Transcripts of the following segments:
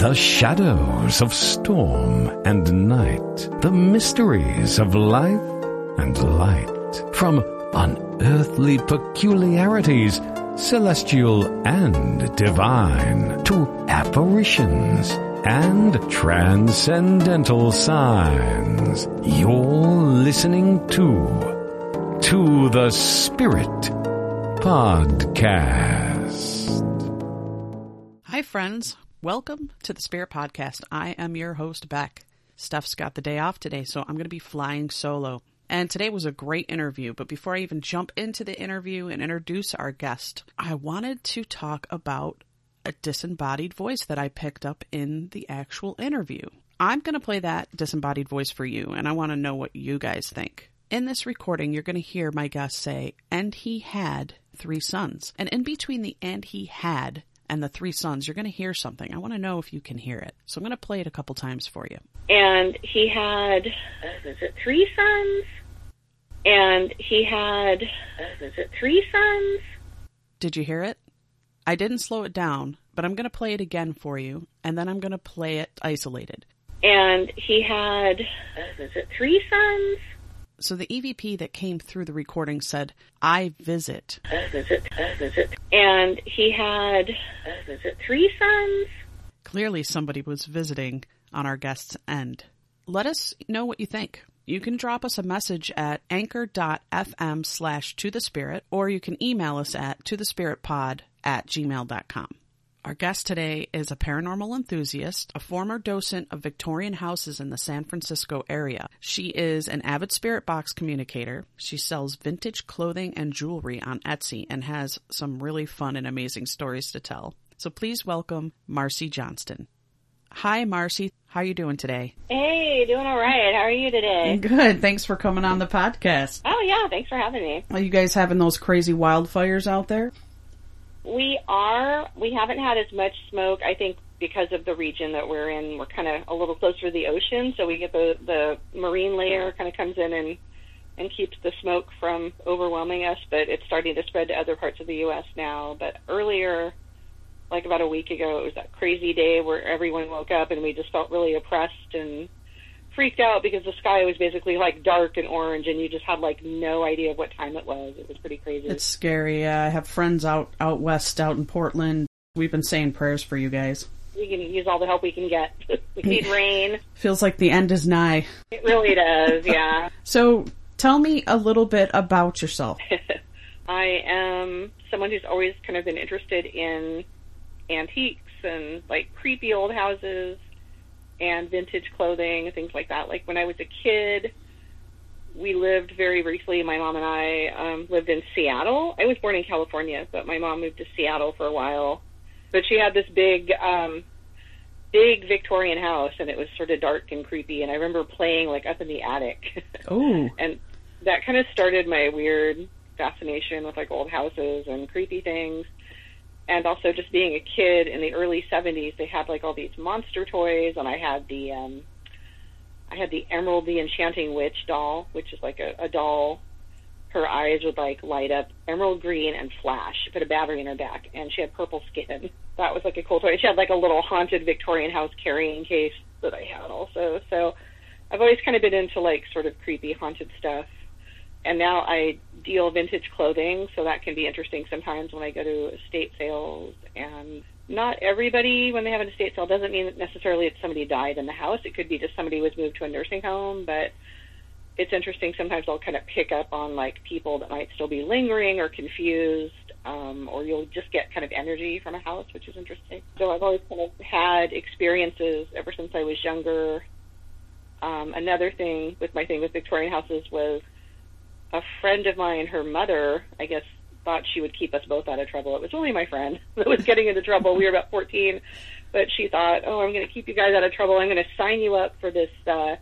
The shadows of storm and night, the mysteries of life and light, from unearthly peculiarities, celestial and divine, to apparitions and transcendental signs. You're listening to To the Spirit Podcast. Hi, friends. Welcome to the Spirit Podcast. I am your host, Beck. Steph's got the day off today, so I'm going to be flying solo. And today was a great interview, but before I even jump into the interview and introduce our guest, I wanted to talk about a disembodied voice that I picked up in the actual interview. I'm going to play that disembodied voice for you, and I want to know what you guys think. In this recording, you're going to hear my guest say, and he had three sons. And in between the and he had and the three sons, you're going to hear something. I want to know if you can hear it. So I'm going to play it a couple times for you. and he had was it three sons and he had was it three sons Did you hear it? I didn't slow it down, but I'm going to play it again for you, and then I'm going to play it isolated. and he had was it three sons So the EVP that came through the recording said, I visit. uh, was it uh, was it and he had three sons Clearly, somebody was visiting on our guest's end. Let us know what you think. You can drop us a message at anchor.fm slash to the spirit, or you can email us at to the spirit pod at gmail.com. Our guest today is a paranormal enthusiast, a former docent of Victorian houses in the San Francisco area. She is an avid spirit box communicator. She sells vintage clothing and jewelry on Etsy and has some really fun and amazing stories to tell. So please welcome Marcy Johnston. Hi, Marcy. How are you doing today? hey doing all right how are you today Good. Thanks for coming on the podcast. oh yeah thanks for having me Are you guys having those crazy wildfires out there? We are. We haven't had as much smoke, I think, because of the region that we're in. We're kind of a little closer to the ocean, so we get the the marine layer kind of comes in and and keeps the smoke from overwhelming us. But it's starting to spread to other parts of the U.S. now. But earlier, like about a week ago, it was that crazy day where everyone woke up and we just felt really oppressed and freaked out because the sky was basically like dark and orange, and you just had like no idea of what time it was. It was pretty crazy. It's scary. Uh, I have friends out out west, out in Portland. We've been saying prayers for you guys. we can use all the help we can get. we need rain. Feels like the end is nigh. It really does, yeah. So tell me a little bit about yourself. I am someone who's always kind of been interested in antiques and like creepy old houses and vintage clothing and things like that. Like when I was a kid, we lived very briefly. My mom and I um, lived in Seattle. I was born in California, but my mom moved to Seattle for a while. But she had this big, um, big Victorian house, and it was sort of dark and creepy. And I remember playing like up in the attic. Oh, and that kind of started my weird fascination with like old houses and creepy things and also just being a kid in the early 70s they had like all these monster toys and i had the um i had the emerald the enchanting witch doll which is like a, a doll. Her eyes would like light up emerald green and flash she put a battery in her back and she had purple skin. That was like a cool toy. She had like a little haunted victorian house carrying case that i had also. So I've always kind of been into like sort of creepy haunted stuff. And now I deal vintage clothing, so that can be interesting sometimes when I go to estate sales. And not everybody, when they have an estate sale, doesn't mean that necessarily it's somebody died in the house. It could be just somebody was moved to a nursing home. But it's interesting. Sometimes I'll kind of pick up on like people that might still be lingering or confused, um, or you'll just get kind of energy from a house, which is interesting. So I've always kind of had experiences ever since I was younger um, another thing with my thing with Victorian houses was a friend of mine, her mother, I guess, thought she would keep us both out of trouble. It was only my friend that was getting into trouble. We were about 14, but she thought, oh, I'm going to keep you guys out of trouble. I'm going to sign you up for this. Uh,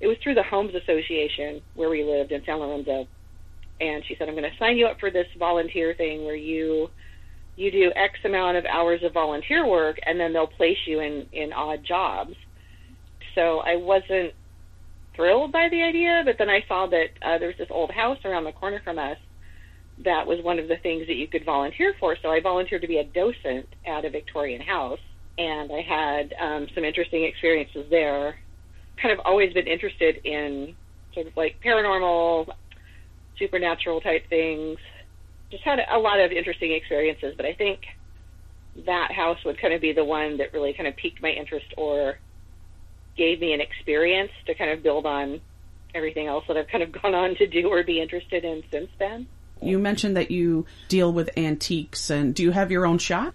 it was through the Homes Association where we lived in San Lorenzo. And she said, I'm going to sign you up for this volunteer thing where you you do X amount of hours of volunteer work, and then they'll place you in in odd jobs. So I wasn't thrilled by the idea, but then I saw that uh, there was this old house around the corner from us that was one of the things that you could volunteer for. So I volunteered to be a docent at a Victorian house and I had um, some interesting experiences there. Kind of always been interested in sort of like paranormal, supernatural type things. Just had a lot of interesting experiences, but I think that house would kind of be the one that really kind of piqued my interest or gave me an experience to kind of build on everything else that I've kind of gone on to do or be interested in since then. You mentioned that you deal with antiques, and do you have your own shop?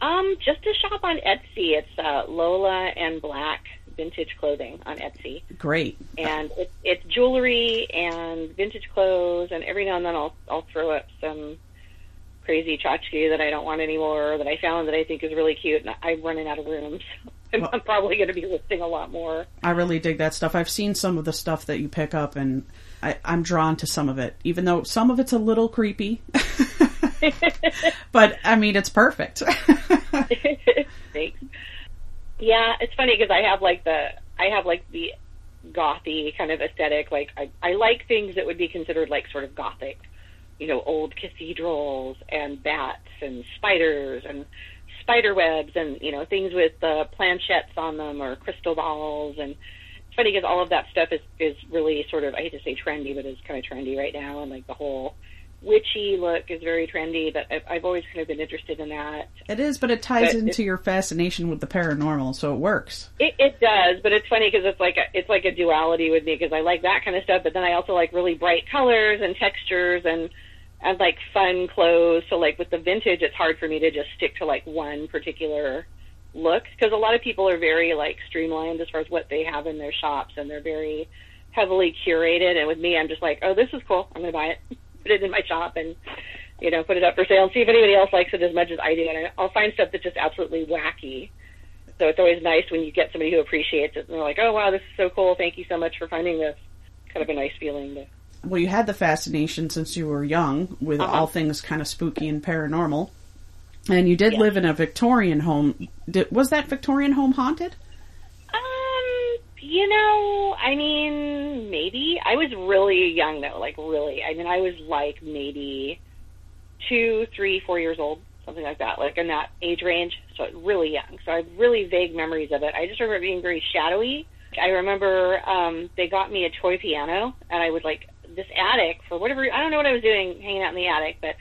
Um, just a shop on Etsy. It's uh, Lola and Black Vintage Clothing on Etsy. Great. And it, it's jewelry and vintage clothes, and every now and then I'll I'll throw up some crazy tchotchke that I don't want anymore, that I found that I think is really cute, and I'm running out of room. So well, I'm probably going to be listing a lot more. I really dig that stuff. I've seen some of the stuff that you pick up, and I, I'm drawn to some of it, even though some of it's a little creepy. but I mean, it's perfect. Thanks. Yeah, it's funny because I have like the I have like the gothy kind of aesthetic. Like I I like things that would be considered like sort of gothic, you know, old cathedrals and bats and spiders and spider webs and you know things with uh, planchettes on them or crystal balls. And it's funny because all of that stuff is is really sort of I hate to say trendy but it's kind of trendy right now. And like the whole witchy look is very trendy but I've, I've always kind of been interested in that. It is but it ties but into your fascination with the paranormal so it works. It, it does but it's funny because it's like a, it's like a duality with me because I like that kind of stuff but then I also like really bright colors and textures and and like fun clothes. So like with the vintage, it's hard for me to just stick to like one particular look because a lot of people are very like streamlined as far as what they have in their shops and they're very heavily curated. And with me, I'm just like, oh, this is cool. I'm to buy it, put it in my shop, and you know, put it up for sale and see if anybody else likes it as much as I do. And I'll find stuff that's just absolutely wacky. So it's always nice when you get somebody who appreciates it and they're like, oh wow, this is so cool. Thank you so much for finding this. Kind of a nice feeling to well, you had the fascination since you were young with uh-huh. all things kind of spooky and paranormal. And you did live in a Victorian home. Did, was that Victorian home haunted? Um, you know, I mean, maybe. I was really young though, like really. I mean, I was like maybe two, three, four years old, something like that, like in that age range. So really young. So I have really vague memories of it. I just remember it being very shadowy. I remember um, they got me a toy piano, and I would like this attic for whatever I don't know what I was doing hanging out in the attic, but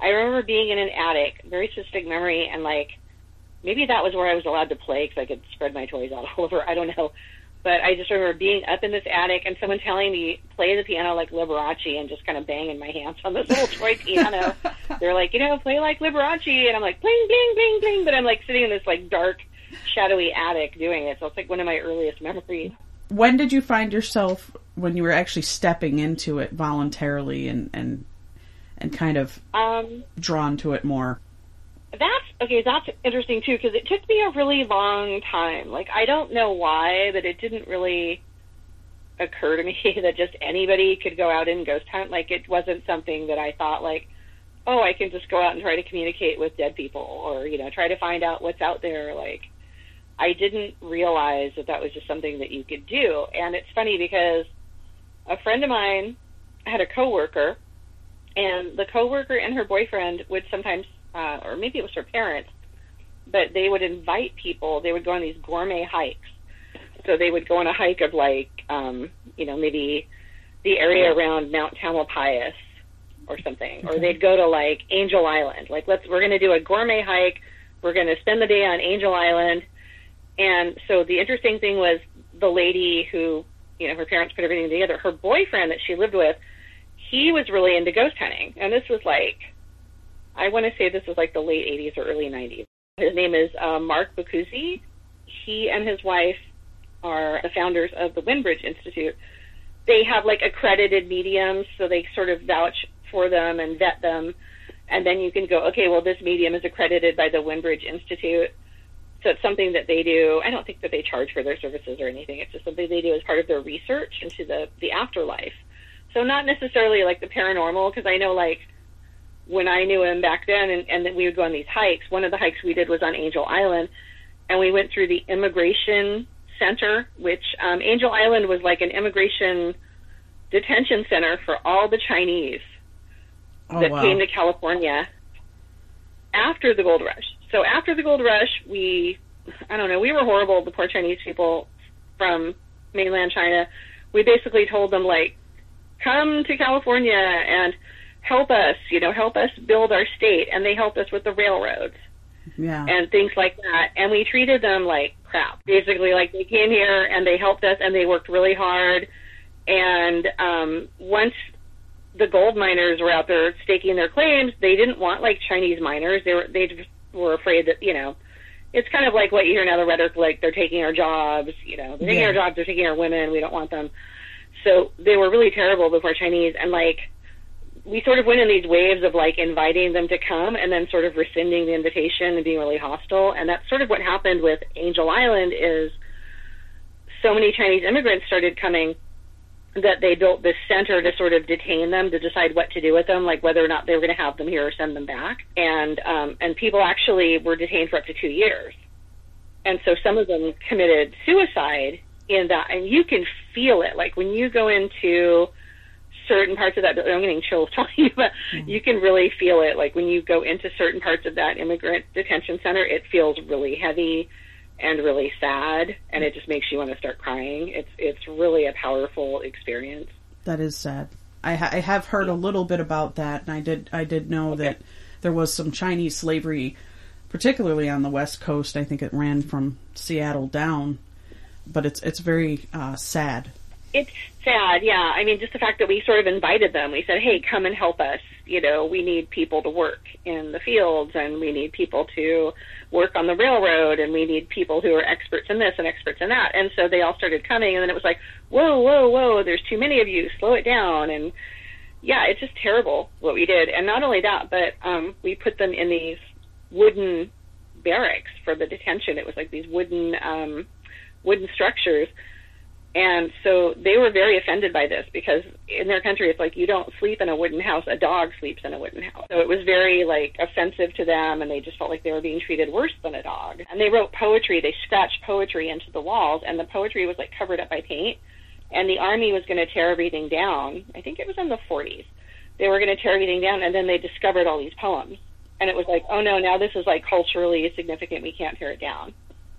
I remember being in an attic, very specific memory, and like maybe that was where I was allowed to play because I could spread my toys out all over. I don't know, but I just remember being up in this attic and someone telling me play the piano like Liberace and just kind of banging my hands on this little toy piano. They're like, you know, play like Liberace, and I'm like bling bling bling bling, but I'm like sitting in this like dark, shadowy attic doing it. So it's like one of my earliest memories. When did you find yourself when you were actually stepping into it voluntarily and and and kind of um, drawn to it more? That's okay. That's interesting too because it took me a really long time. Like I don't know why, but it didn't really occur to me that just anybody could go out and ghost hunt. Like it wasn't something that I thought like, oh, I can just go out and try to communicate with dead people or you know try to find out what's out there. Like I didn't realize that that was just something that you could do. And it's funny because a friend of mine had a coworker, and the coworker and her boyfriend would sometimes, uh, or maybe it was her parents, but they would invite people. They would go on these gourmet hikes. So they would go on a hike of like, um, you know, maybe the area around Mount Tamalpais or something, okay. or they'd go to like Angel Island. Like, let's we're going to do a gourmet hike. We're going to spend the day on Angel Island. And so the interesting thing was the lady who you know, her parents put everything together. Her boyfriend that she lived with, he was really into ghost hunting. And this was like, I want to say this was like the late 80s or early 90s. His name is uh, Mark Boccuzzi. He and his wife are the founders of the Windbridge Institute. They have like accredited mediums, so they sort of vouch for them and vet them. And then you can go, okay, well, this medium is accredited by the Windbridge Institute so it's something that they do. I don't think that they charge for their services or anything. It's just something they do as part of their research into the the afterlife. So not necessarily like the paranormal, because I know like when I knew him back then, and, and then we would go on these hikes. One of the hikes we did was on Angel Island, and we went through the immigration center, which um, Angel Island was like an immigration detention center for all the Chinese oh, that wow. came to California after the gold rush. So after the gold rush, we, I don't know, we were horrible. The poor Chinese people from mainland China. We basically told them like, come to California and help us, you know, help us build our state. And they helped us with the railroads Yeah. and things like that. And we treated them like crap. Basically, like they came here and they helped us and they worked really hard. And um, once the gold miners were out there staking their claims, they didn't want like Chinese miners. They were they just were afraid that you know. It's kind of like what you hear now the rhetoric, like they're taking our jobs, you know, they're taking Yeah. our jobs, they're taking our women, we don't want them. So they were really terrible before Chinese, and like we sort of went in these waves of like inviting them to come and then sort of rescinding the invitation and being really hostile. And that's sort of what happened with Angel Island is so many Chinese immigrants started coming that they built this center to sort of detain them to decide what to do with them, like whether or not they were going to have them here or send them back. And um, and people actually were detained for up to two years. And so some of them committed suicide in that, and you can feel it. Like when you go into certain parts of that building, I'm getting chills telling you, but you can really feel it. Like when you go into certain parts of that immigrant detention center, it feels really heavy and really sad, and it just makes you want to start crying. It's it's really a powerful experience. That is sad. I, ha- I have heard a little bit about that, and I did I did know that there was some Chinese slavery, particularly on the West Coast. I think it ran from Seattle down, but it's it's very uh, sad. It's sad, yeah. I mean, just the fact that we sort of invited them. We said, "Hey, come and help us." You know, we need people to work in the fields, and we need people to work on the railroad, and we need people who are experts in this and experts in that. And so they all started coming, and then it was like, "Whoa, whoa, whoa! There's too many of you. Slow it down." And yeah, it's just terrible what we did. And not only that, but um, we put them in these wooden barracks for the detention. It was like these wooden um, wooden structures. And so they were very offended by this because in their country it's like you don't sleep in a wooden house, a dog sleeps in a wooden house. So it was very like offensive to them and they just felt like they were being treated worse than a dog. And they wrote poetry, they scratched poetry into the walls and the poetry was like covered up by paint and the army was going to tear everything down. I think it was in the 40s. They were going to tear everything down and then they discovered all these poems. And it was like, oh no, now this is like culturally significant. We can't tear it down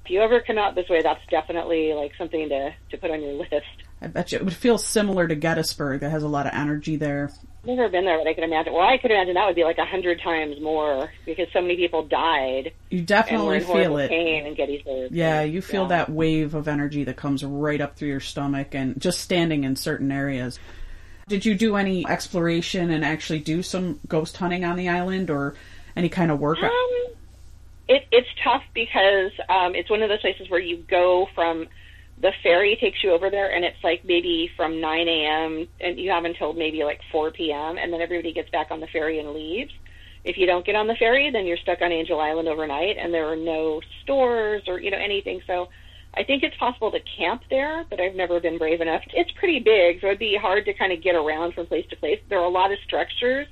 if you ever come out this way, that's definitely like something to to put on your list. I bet you it would feel similar to Gettysburg. That has a lot of energy there. I've Never been there, but I could imagine. Well, I could imagine that would be like a hundred times more because so many people died You definitely in feel it. pain in Gettysburg. Yeah, you feel Yeah. that wave of energy that comes right up through your stomach and just standing in certain areas. Did you do any exploration and actually do some ghost hunting on the island or any kind of work? Um, it, it's tough because um, it's one of those places where you go from the ferry takes you over there, and it's like maybe from 9 a.m. and you have until maybe like 4 p.m. and then everybody gets back on the ferry and leaves. If you don't get on the ferry, then you're stuck on Angel Island overnight, and there are no stores or you know anything. So, I think it's possible to camp there, but I've never been brave enough. It's pretty big, so it'd be hard to kind of get around from place to place. There are a lot of structures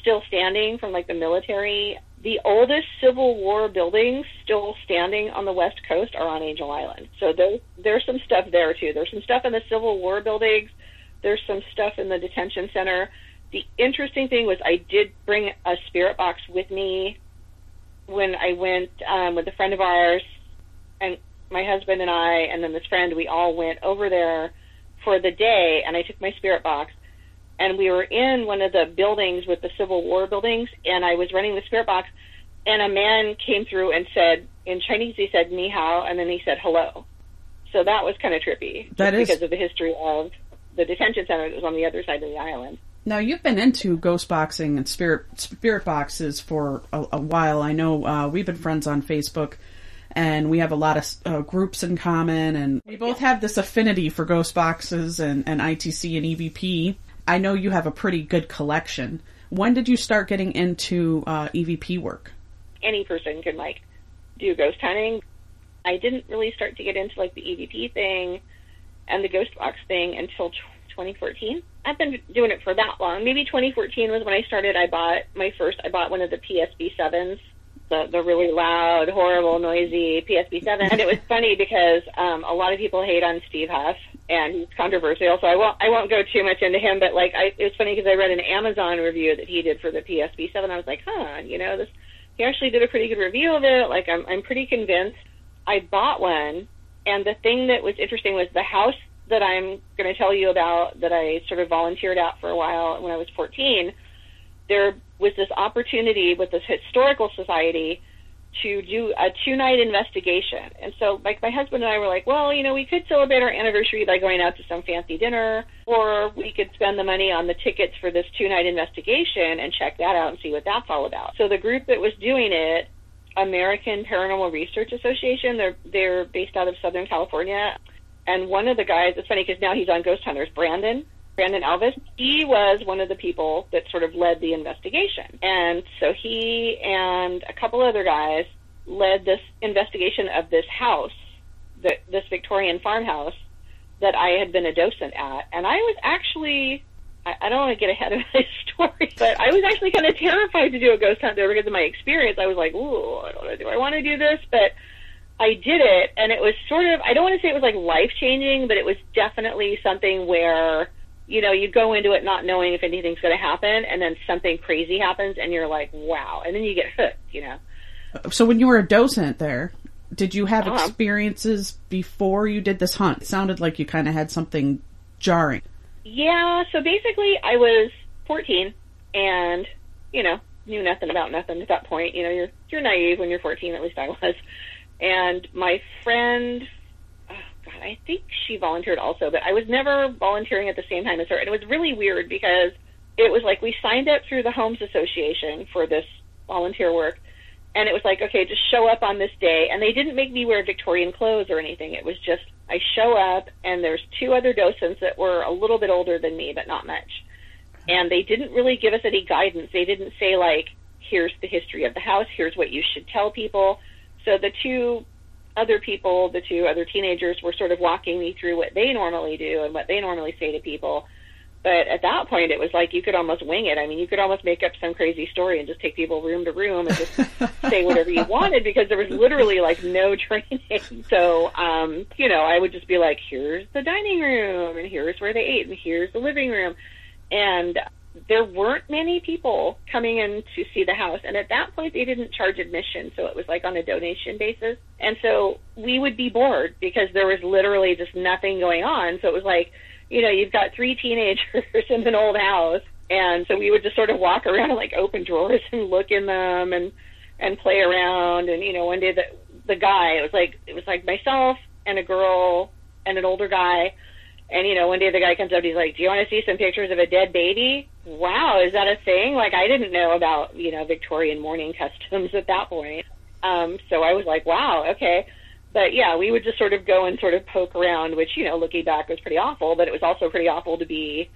still standing from like the military. The oldest Civil War buildings still standing on the West Coast are on Angel Island. So there, there's some stuff there too. There's some stuff in the Civil War buildings. There's some stuff in the detention center. The interesting thing was I did bring a spirit box with me when I went um, with a friend of ours, and my husband and I, and then this friend, we all went over there for the day, and I took my spirit box and we were in one of the buildings with the Civil War buildings, and I was running the spirit box, and a man came through and said, in Chinese, he said "ni hao," and then he said "hello." So that was kind of trippy, That is- because of the history of the detention center that was on the other side of the island. Now you've been into ghost boxing and spirit spirit boxes for a, a while. I know uh, we've been friends on Facebook, and we have a lot of uh, groups in common, and we both have this affinity for ghost boxes and, and ITC and EVP. I know you have a pretty good collection. When did you start getting into uh, EVP work? Any person can like do ghost hunting. I didn't really start to get into like the EVP thing and the ghost box thing until t- 2014. I've been doing it for that long. Maybe 2014 was when I started. I bought my first. I bought one of the PSB sevens, the the really loud, horrible, noisy PSB seven. And it was funny because um, a lot of people hate on Steve Huff, and he's controversial. So I won't I won't go too much into him. But like, I, it was funny because I read an Amazon review that he did for the PSB seven. I was like, huh, you know this he actually did a pretty good review of it. Like I'm I'm pretty convinced. I bought one, and the thing that was interesting was the house that I'm going to tell you about that I sort of volunteered at for a while when I was 14. There was this opportunity with this historical society to do a two night investigation. And so, like, my husband and I were like, well, you know, we could celebrate our anniversary by going out to some fancy dinner, or we could spend the money on the tickets for this two night investigation and check that out and see what that's all about. So, the group that was doing it, American Paranormal Research Association, they're, they're based out of Southern California. And one of the guys, it's funny because now he's on Ghost Hunters, Brandon, Brandon Alvis, he was one of the people that sort of led the investigation. And so he and a couple other guys led this investigation of this house, the, this Victorian farmhouse that I had been a docent at. And I was actually, I, I don't want to get ahead of my story, but I was actually kind of terrified to do a ghost hunt there because of my experience. I was like, ooh, I don't know, do I want to do this? But I did it, and it was sort of, I don't want to say it was like life changing, but it was definitely something where you know, you go into it not knowing if anything's going to happen, and then something crazy happens, and you're like, wow, and then you get hooked, you know. So when you were a docent there, did you have uh-huh. experiences before you did this hunt? It sounded like you kind of had something jarring. Yeah, so basically I was 14 and, you know, knew nothing about nothing at that point. You know, you're you're naive when you're 14, at least I was. And my friend I think she volunteered also, but I was never volunteering at the same time as her. And it was really weird because it was like we signed up through the Homes Association for this volunteer work. And it was like, okay, just show up on this day. And they didn't make me wear Victorian clothes or anything. It was just, I show up and there's two other docents that were a little bit older than me, but not much. And they didn't really give us any guidance. They didn't say like, here's the history of the house. Here's what you should tell people. So the two other people, the two other teenagers, were sort of walking me through what they normally do and what they normally say to people. But at that point, it was like you could almost wing it. I mean, you could almost make up some crazy story and just take people room to room and just say whatever you wanted because there was literally like no training. So, um, you know, I would just be like, here's the dining room and here's where they ate and here's the living room. And there weren't many people coming in to see the house. And at that point, they didn't charge admission. So it was like on a donation basis. And so we would be bored because there was literally just nothing going on. So it was like, you know, you've got three teenagers in an old house. And so we would just sort of walk around and like open drawers and look in them and, and play around. And, you know, one day the, the guy, it was like, it was like myself and a girl and an older guy and you know, one day the guy comes up, he's like, "Do you want to see some pictures of a dead baby?" Wow, is that a thing? Like I didn't know about you know Victorian mourning customs at that point. Um, so I was like, "Wow, okay." But yeah, we would just sort of go and sort of poke around, which you know, looking back was pretty awful. But it was also pretty awful to be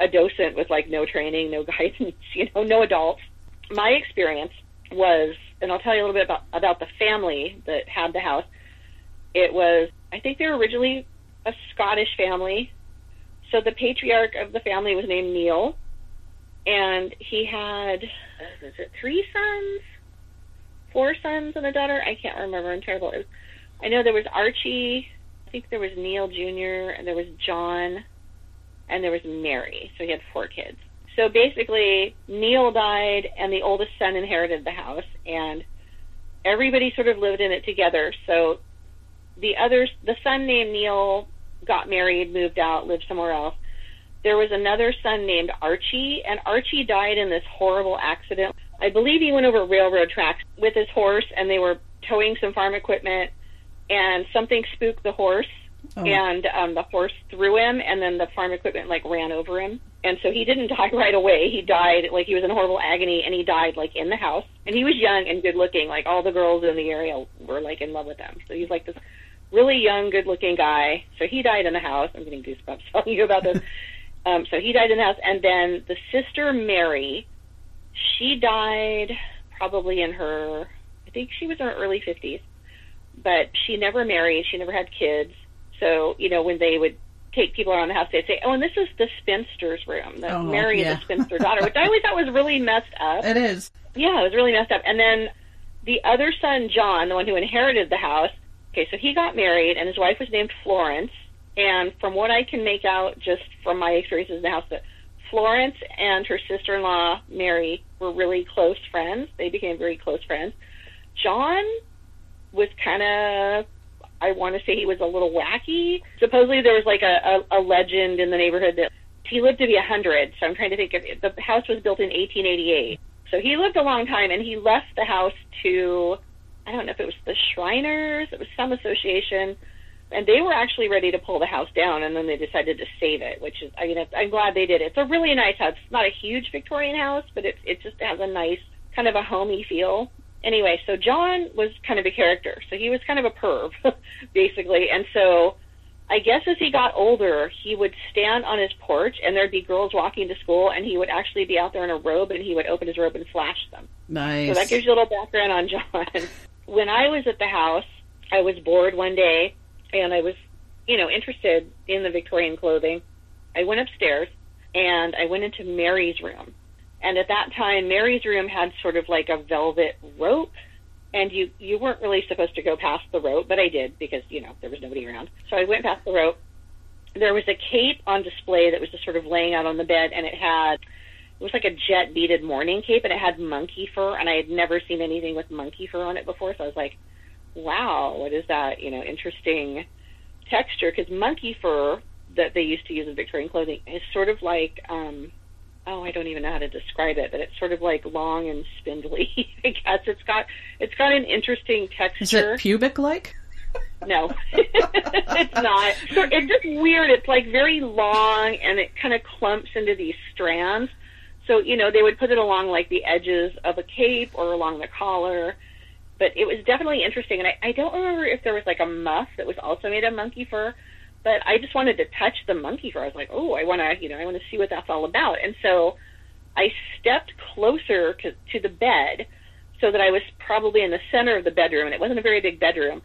a docent with like no training, no guidance, you know, no adults. My experience was, and I'll tell you a little bit about about the family that had the house. It was, I think they were originally a Scottish family. So the patriarch of the family was named Neil, and he had it three sons, four sons and a daughter. I can't remember. I'm terrible. Was, I know there was Archie. I think there was Neil Jr. and there was John, and there was Mary. So he had four kids. So basically, Neil died, and the oldest son inherited the house, and everybody sort of lived in it together. So the others, the son named Neil got married, moved out, lived somewhere else. There was another son named Archie, and Archie died in this horrible accident. I believe he went over railroad tracks with his horse, and they were towing some farm equipment, and something spooked the horse, oh. and um, the horse threw him, and then the farm equipment like ran over him. And so he didn't die right away. He died like he was in horrible agony, and he died like in the house. And he was young and good looking. Like all the girls in the area were like in love with him. So he's like this really young, good-looking guy. So he died in the house. I'm getting goosebumps telling you about this. um, so he died in the house, and then the sister Mary, she died probably in her, I think she was in her early 50s, but she never married. She never had kids. So you know when they would take people around the house, they'd say, "Oh, and this is the spinster's room. That oh, Mary yeah. is the spinster daughter," which I always thought was really messed up. It is. Yeah, it was really messed up. And then the other son, John, the one who inherited the house, Okay, so he got married, and his wife was named Florence. And from what I can make out, just from my experiences in the house, that Florence and her sister-in-law Mary were really close friends. They became very close friends. John was kind of I want to say he was a little wacky. Supposedly there was like a, a, a legend in the neighborhood that he lived to be a hundred. So I'm trying to think of the house was built in 1888. So he lived a long time, and he left the house to I don't know if it was the Shriners, it was some association, and they were actually ready to pull the house down, and then they decided to save it, which is I mean I'm glad they did. it. It's a really nice house. It's not a huge Victorian house, but it it just has a nice kind of a homey feel anyway, so John was kind of a character. So he was kind of a perv, basically. And so I guess as he got older, he would stand on his porch and there'd be girls walking to school and he would actually be out there in a robe and he would open his robe and flash them. Nice. So that gives you a little background on John. when I was at the house, I was bored one day and I was, you know, interested in the Victorian clothing. I went upstairs and I went into Mary's room and at that time, Mary's room had sort of like a velvet rope, and you you weren't really supposed to go past the rope, but I did because you know there was nobody around. So I went past the rope. There was a cape on display that was just sort of laying out on the bed, and it had it was like a jet beaded mourning cape, and it had monkey fur, and I had never seen anything with monkey fur on it before. So I was like, wow, what is that? You know, interesting texture because monkey fur that they used to use in Victorian clothing is sort of like um oh, I don't even know how to describe it, but it's sort of like long and spindly. I guess it's got it's got an interesting texture. Is it pubic like? No, it's not. So it's just weird. It's like very long and it kind of clumps into these strands. So you know they would put it along like the edges of a cape or along the collar. But it was definitely interesting, and I, I don't remember if there was like a muff that was also made of monkey fur but I just wanted to touch the monkey fur. I was like, oh, I want to, you know, I want to see what that's all about. And so I stepped closer to, to the bed so that I was probably in the center of the bedroom, and it wasn't a very big bedroom.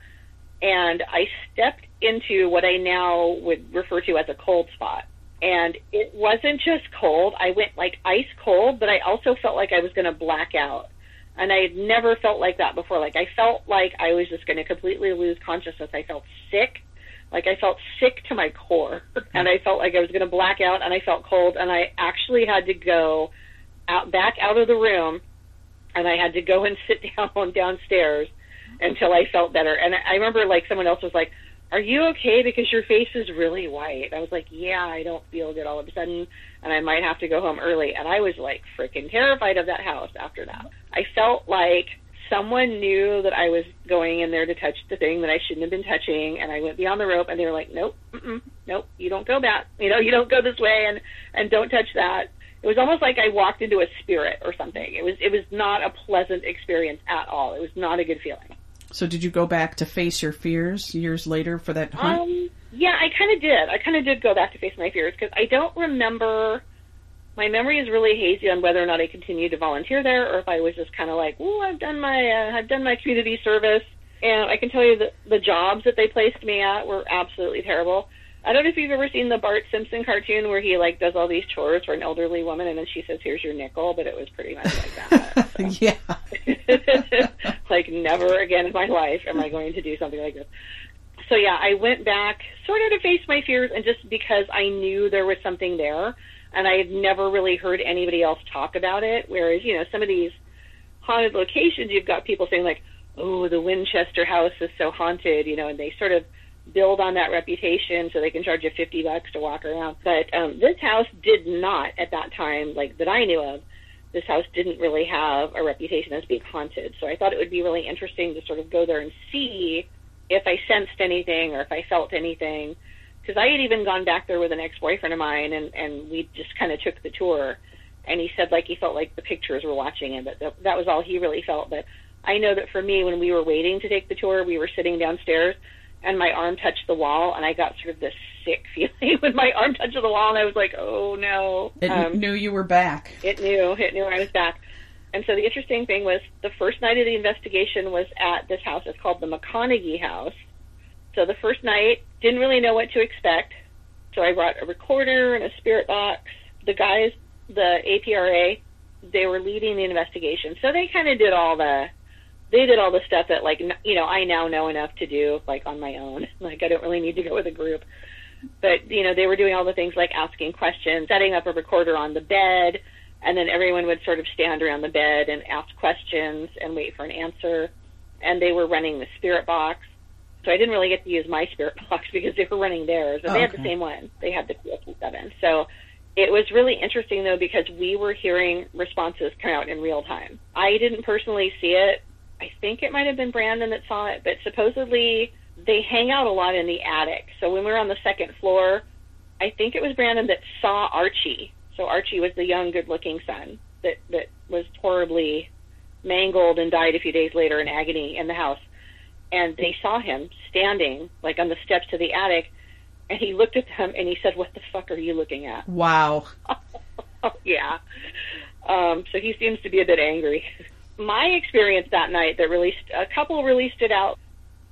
And I stepped into what I now would refer to as a cold spot. And it wasn't just cold. I went like ice cold, but I also felt like I was going to black out. And I had never felt like that before. Like I felt like I was just going to completely lose consciousness. I felt sick like I felt sick to my core and I felt like I was going to black out and I felt cold and I actually had to go out back out of the room and I had to go and sit down downstairs until I felt better. And I remember like someone else was like, "Are you okay because your face is really white?" I was like, "Yeah, I don't feel good all of a sudden and I might have to go home early." And I was like freaking terrified of that house after that. I felt like someone knew that I was going in there to touch the thing that I shouldn't have been touching, and I went beyond the rope, and they were like, "Nope, nope, you don't go back. You know, you don't go this way, and and don't touch that." It was almost like I walked into a spirit or something. It was it was not a pleasant experience at all. It was not a good feeling. So, did you go back to face your fears years later for that hunt? Um, yeah, I kind of did. I kind of did go back to face my fears because I don't remember my memory is really hazy on whether or not I continued to volunteer there or if I was just kind of like, oh, I've done my uh, I've done my community service. And I can tell you that the jobs that they placed me at were absolutely terrible. I don't know if you've ever seen the Bart Simpson cartoon where he like does all these chores for an elderly woman and then she says, "Here's your nickel," but it was pretty much like that. So. yeah. like never again in my life am I going to do something like this. So yeah, I went back sort of to face my fears and just because I knew there was something there and I had never really heard anybody else talk about it. Whereas, you know, some of these haunted locations, you've got people saying like, "Oh, the Winchester House is so haunted," you know, and they sort of build on that reputation so they can charge you fifty bucks to walk around. But um, this house did not at that time, like that I knew of. This house didn't really have a reputation as being haunted, so I thought it would be really interesting to sort of go there and see if I sensed anything or if I felt anything because I had even gone back there with an ex-boyfriend of mine, and and we just kind of took the tour. And he said like he felt like the pictures were watching him, but that, that was all he really felt. But I know that for me, when we were waiting to take the tour, we were sitting downstairs, and my arm touched the wall, and I got sort of this sick feeling when my arm touched the wall, and I was like, oh no. It um, knew you were back. It knew. It knew I was back. And so the interesting thing was the first night of the investigation was at this house. It's called the McConaghy House so the first night, didn't really know what to expect. So I brought a recorder and a spirit box. The guys, the APRA, they were leading the investigation. So they kind of did all the, they did all the stuff that like, you know, I now know enough to do like on my own. Like I don't really need to go with a group. But, you know, they were doing all the things like asking questions, setting up a recorder on the bed, and then everyone would sort of stand around the bed and ask questions and wait for an answer. And they were running the spirit box. So I didn't really get to use my spirit box because they were running theirs. And Oh, they had the same one. They had the PSB7. So it was really interesting though because we were hearing responses come out in real time. I didn't personally see it. I think it might have been Brandon that saw it, but supposedly they hang out a lot in the attic. So when we were on the second floor, I think it was Brandon that saw Archie. So Archie was the young, good-looking son that that was horribly mangled and died a few days later in agony in the house. And they saw him standing like on the steps to the attic, and he looked at them and he said, "What the fuck are you looking at?" Wow. yeah. Um, so he seems to be a bit angry. My experience that night that really, a couple really stood out.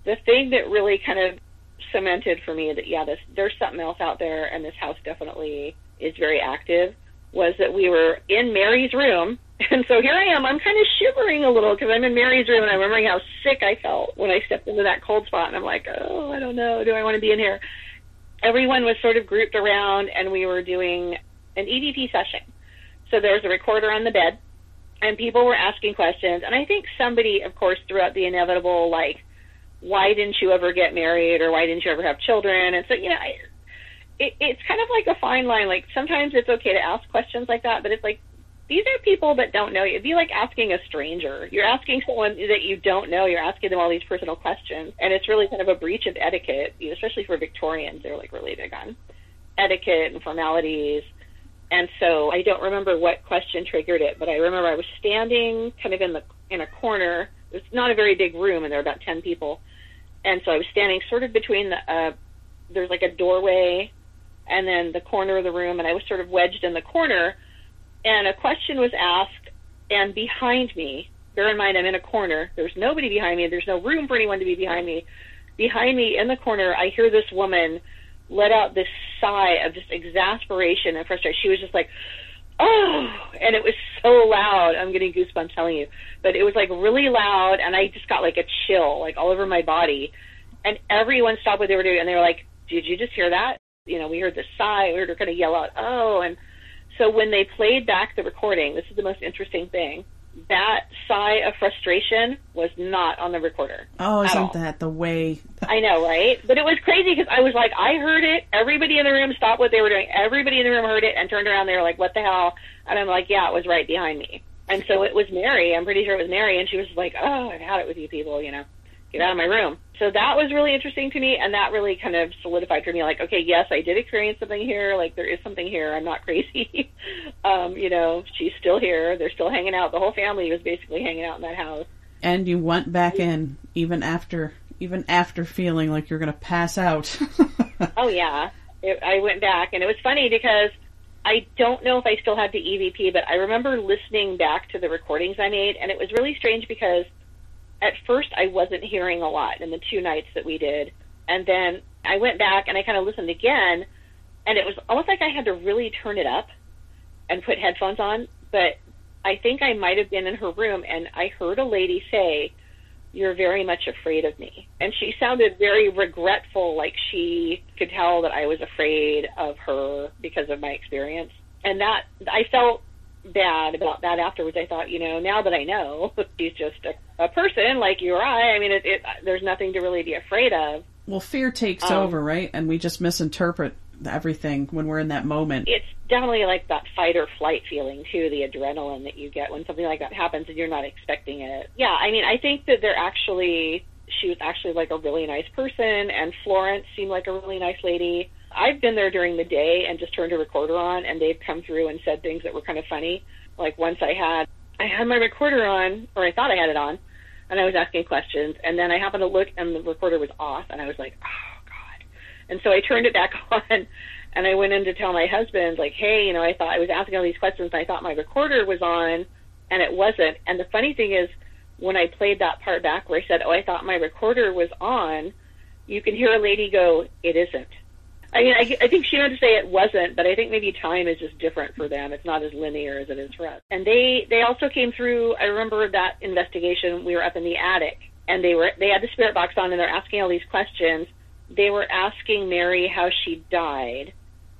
The thing that really kind of cemented for me that, yeah, this, there's something else out there and this house definitely is very active was that we were in Mary's room. And so here I am. I'm kind of shivering a little because I'm in Mary's room and I'm remembering how sick I felt when I stepped into that cold spot. And I'm like, oh, I don't know. Do I want to be in here? Everyone was sort of grouped around and we were doing an EVP session. So there was a recorder on the bed, and people were asking questions. And I think somebody, of course, threw out the inevitable, like, why didn't you ever get married, or why didn't you ever have children? And so, you know, I, it, it's kind of like a fine line. Like, sometimes it's okay to ask questions like that, but it's like, these are people that don't know you. It'd be like asking a stranger. You're asking someone that you don't know. You're asking them all these personal questions, and it's really kind of a breach of etiquette, especially for Victorians. They're like really big on etiquette and formalities. And so I don't remember what question triggered it, but I remember I was standing kind of in the in a corner. It's not a very big room, and there were about ten people. And so I was standing sort of between the uh, there's like a doorway, and then the corner of the room, and I was sort of wedged in the corner. And a question was asked, and behind me, bear in mind I'm in a corner. There's nobody behind me. There's no room for anyone to be behind me. Behind me in the corner, I hear this woman let out this sigh of just exasperation and frustration. She was just like, oh, and it was so loud. I'm getting goosebumps telling you, but it was like really loud, and I just got like a chill, like all over my body. And everyone stopped what they were doing, and they were like, "Did you just hear that?" You know, we heard this sigh. We heard her kind of yell out, "Oh!" And so when they played back the recording, this is the most interesting thing. That sigh of frustration was not on the recorder. Oh, isn't that the way? I know, right? But it was crazy because I was like, I heard it. Everybody in the room stopped what they were doing. Everybody in the room heard it and turned around. They were like, "What the hell?" And I'm like, "Yeah, it was right behind me." And so it was Mary. I'm pretty sure it was Mary, and she was like, "Oh, I've had it with you people, you know, get out of my room." So that was really interesting to me, and that really kind of solidified for me, like, okay, yes, I did experience something here. Like, there is something here. I'm not crazy. um, you know, she's still here. They're still hanging out. The whole family was basically hanging out in that house. And you went back in even after even after feeling like you're going to pass out. Oh yeah, it, I went back, and it was funny because I don't know if I still had the EVP, but I remember listening back to the recordings I made, and it was really strange because at first I wasn't hearing a lot in the two nights that we did, and then I went back and I kind of listened again, and it was almost like I had to really turn it up and put headphones on, but I think I might have been in her room, and I heard a lady say you're very much afraid of me. And she sounded very regretful, like she could tell that I was afraid of her because of my experience. And that, I felt bad about that afterwards. I thought, you know, now that I know she's just a, a person like you or I, I mean, it, it, there's nothing to really be afraid of. well, fear takes Um, over, right? And we just misinterpret everything when we're in that moment. It's definitely like that fight or flight feeling too, the adrenaline that you get when something like that happens and you're not expecting it. Yeah, I mean, I think that they're actually, she was actually like a really nice person and Florence seemed like a really nice lady. I've been there during the day and just turned a recorder on and they've come through and said things that were kind of funny. Like once I had, I had my recorder on, or I thought I had it on, and I was asking questions and then I happened to look and the recorder was off and I was like, oh God. And so I turned it back on and I went in to tell my husband, like, hey, you know, I thought I was asking all these questions and I thought my recorder was on and it wasn't. And the funny thing is, when I played that part back where I said, oh, I thought my recorder was on, you can hear a lady go, it isn't. I mean, I, I think she meant to say it wasn't, but I think maybe time is just different for them. It's not as linear as it is for us. And they they also came through. I remember that investigation. We were up in the attic, and they were they had the spirit box on, and they're asking all these questions. They were asking Mary how she died,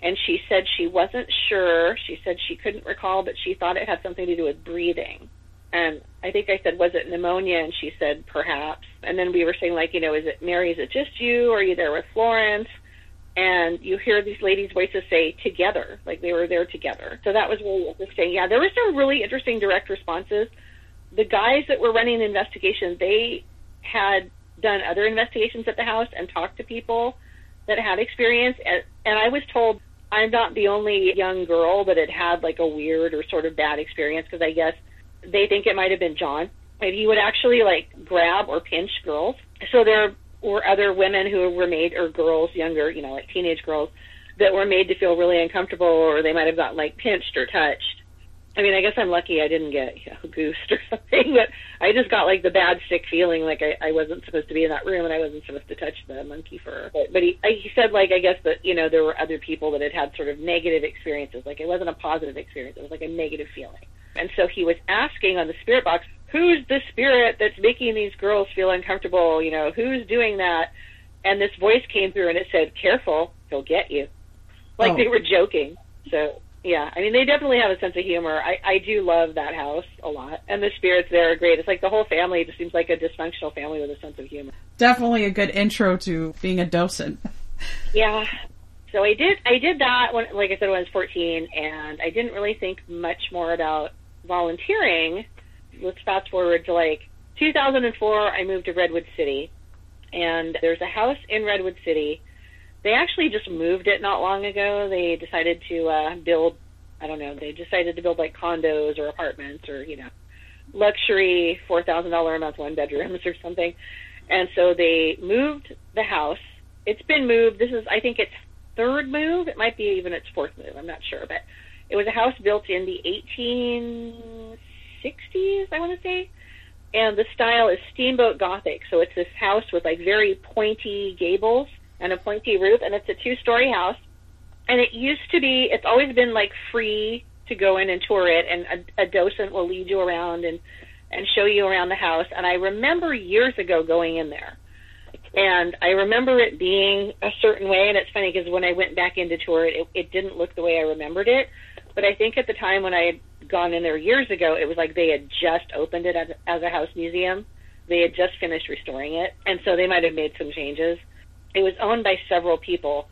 and she said she wasn't sure. She said she couldn't recall, but she thought it had something to do with breathing. And I think I said, was it pneumonia? And she said, perhaps. And then we were saying, like, you know, is it Mary? Is it just you? Are you there with Florence? And you hear these ladies' voices say together, like they were there together. So that was really interesting. Yeah, there were some really interesting direct responses. The guys that were running the investigation, they had done other investigations at the house and talked to people that had experience. And, and I was told I'm not the only young girl that had had like a weird or sort of bad experience because I guess they think it might have been John. He would actually like grab or pinch girls. So there were other women who were made, or girls, younger, you know, like teenage girls, that were made to feel really uncomfortable, or they might have gotten like pinched or touched. I mean, I guess I'm lucky I didn't get you know, goosed or something, but I just got like the bad sick feeling like I, I wasn't supposed to be in that room and I wasn't supposed to touch the monkey fur. But, but he, uh, he said like I guess that you know there were other people that had had sort of negative experiences, like it wasn't a positive experience, it was like a negative feeling. And so he was asking on the spirit box, who's the spirit that's making these girls feel uncomfortable? You know, who's doing that? And this voice came through and it said, careful, he'll get you. Like Oh. they were joking. So, yeah, I mean, they definitely have a sense of humor. I, I do love that house a lot. And the spirits there are great. It's like the whole family just seems like a dysfunctional family with a sense of humor. Definitely a good intro to being a docent. Yeah. So I did I did that when like I said when I was 14 and I didn't really think much more about volunteering. Let's fast forward to like 2004 I moved to Redwood City and there's a house in Redwood City. They actually just moved it not long ago. They decided to uh build I don't know, they decided to build like condos or apartments or, you know, luxury $4,000 a month one bedrooms or something. And so they moved the house. It's been moved. This is, I think, its third move. It might be even its fourth move. I'm not sure, but it was a house built in the 1860s, I want to say. And the style is steamboat gothic. So it's this house with like very pointy gables and a pointy roof, and it's a two-story house. And it used to be. It's always been like free to go in and tour it, and a, a docent will lead you around and and show you around the house. And I remember years ago going in there, and I remember it being a certain way. And it's funny because when I went back in to tour it, it, it didn't look the way I remembered it. But I think at the time when I gone in there years ago, it was like they had just opened it as, as a house museum. They had just finished restoring it, and so they might have made some changes. It was owned by several people.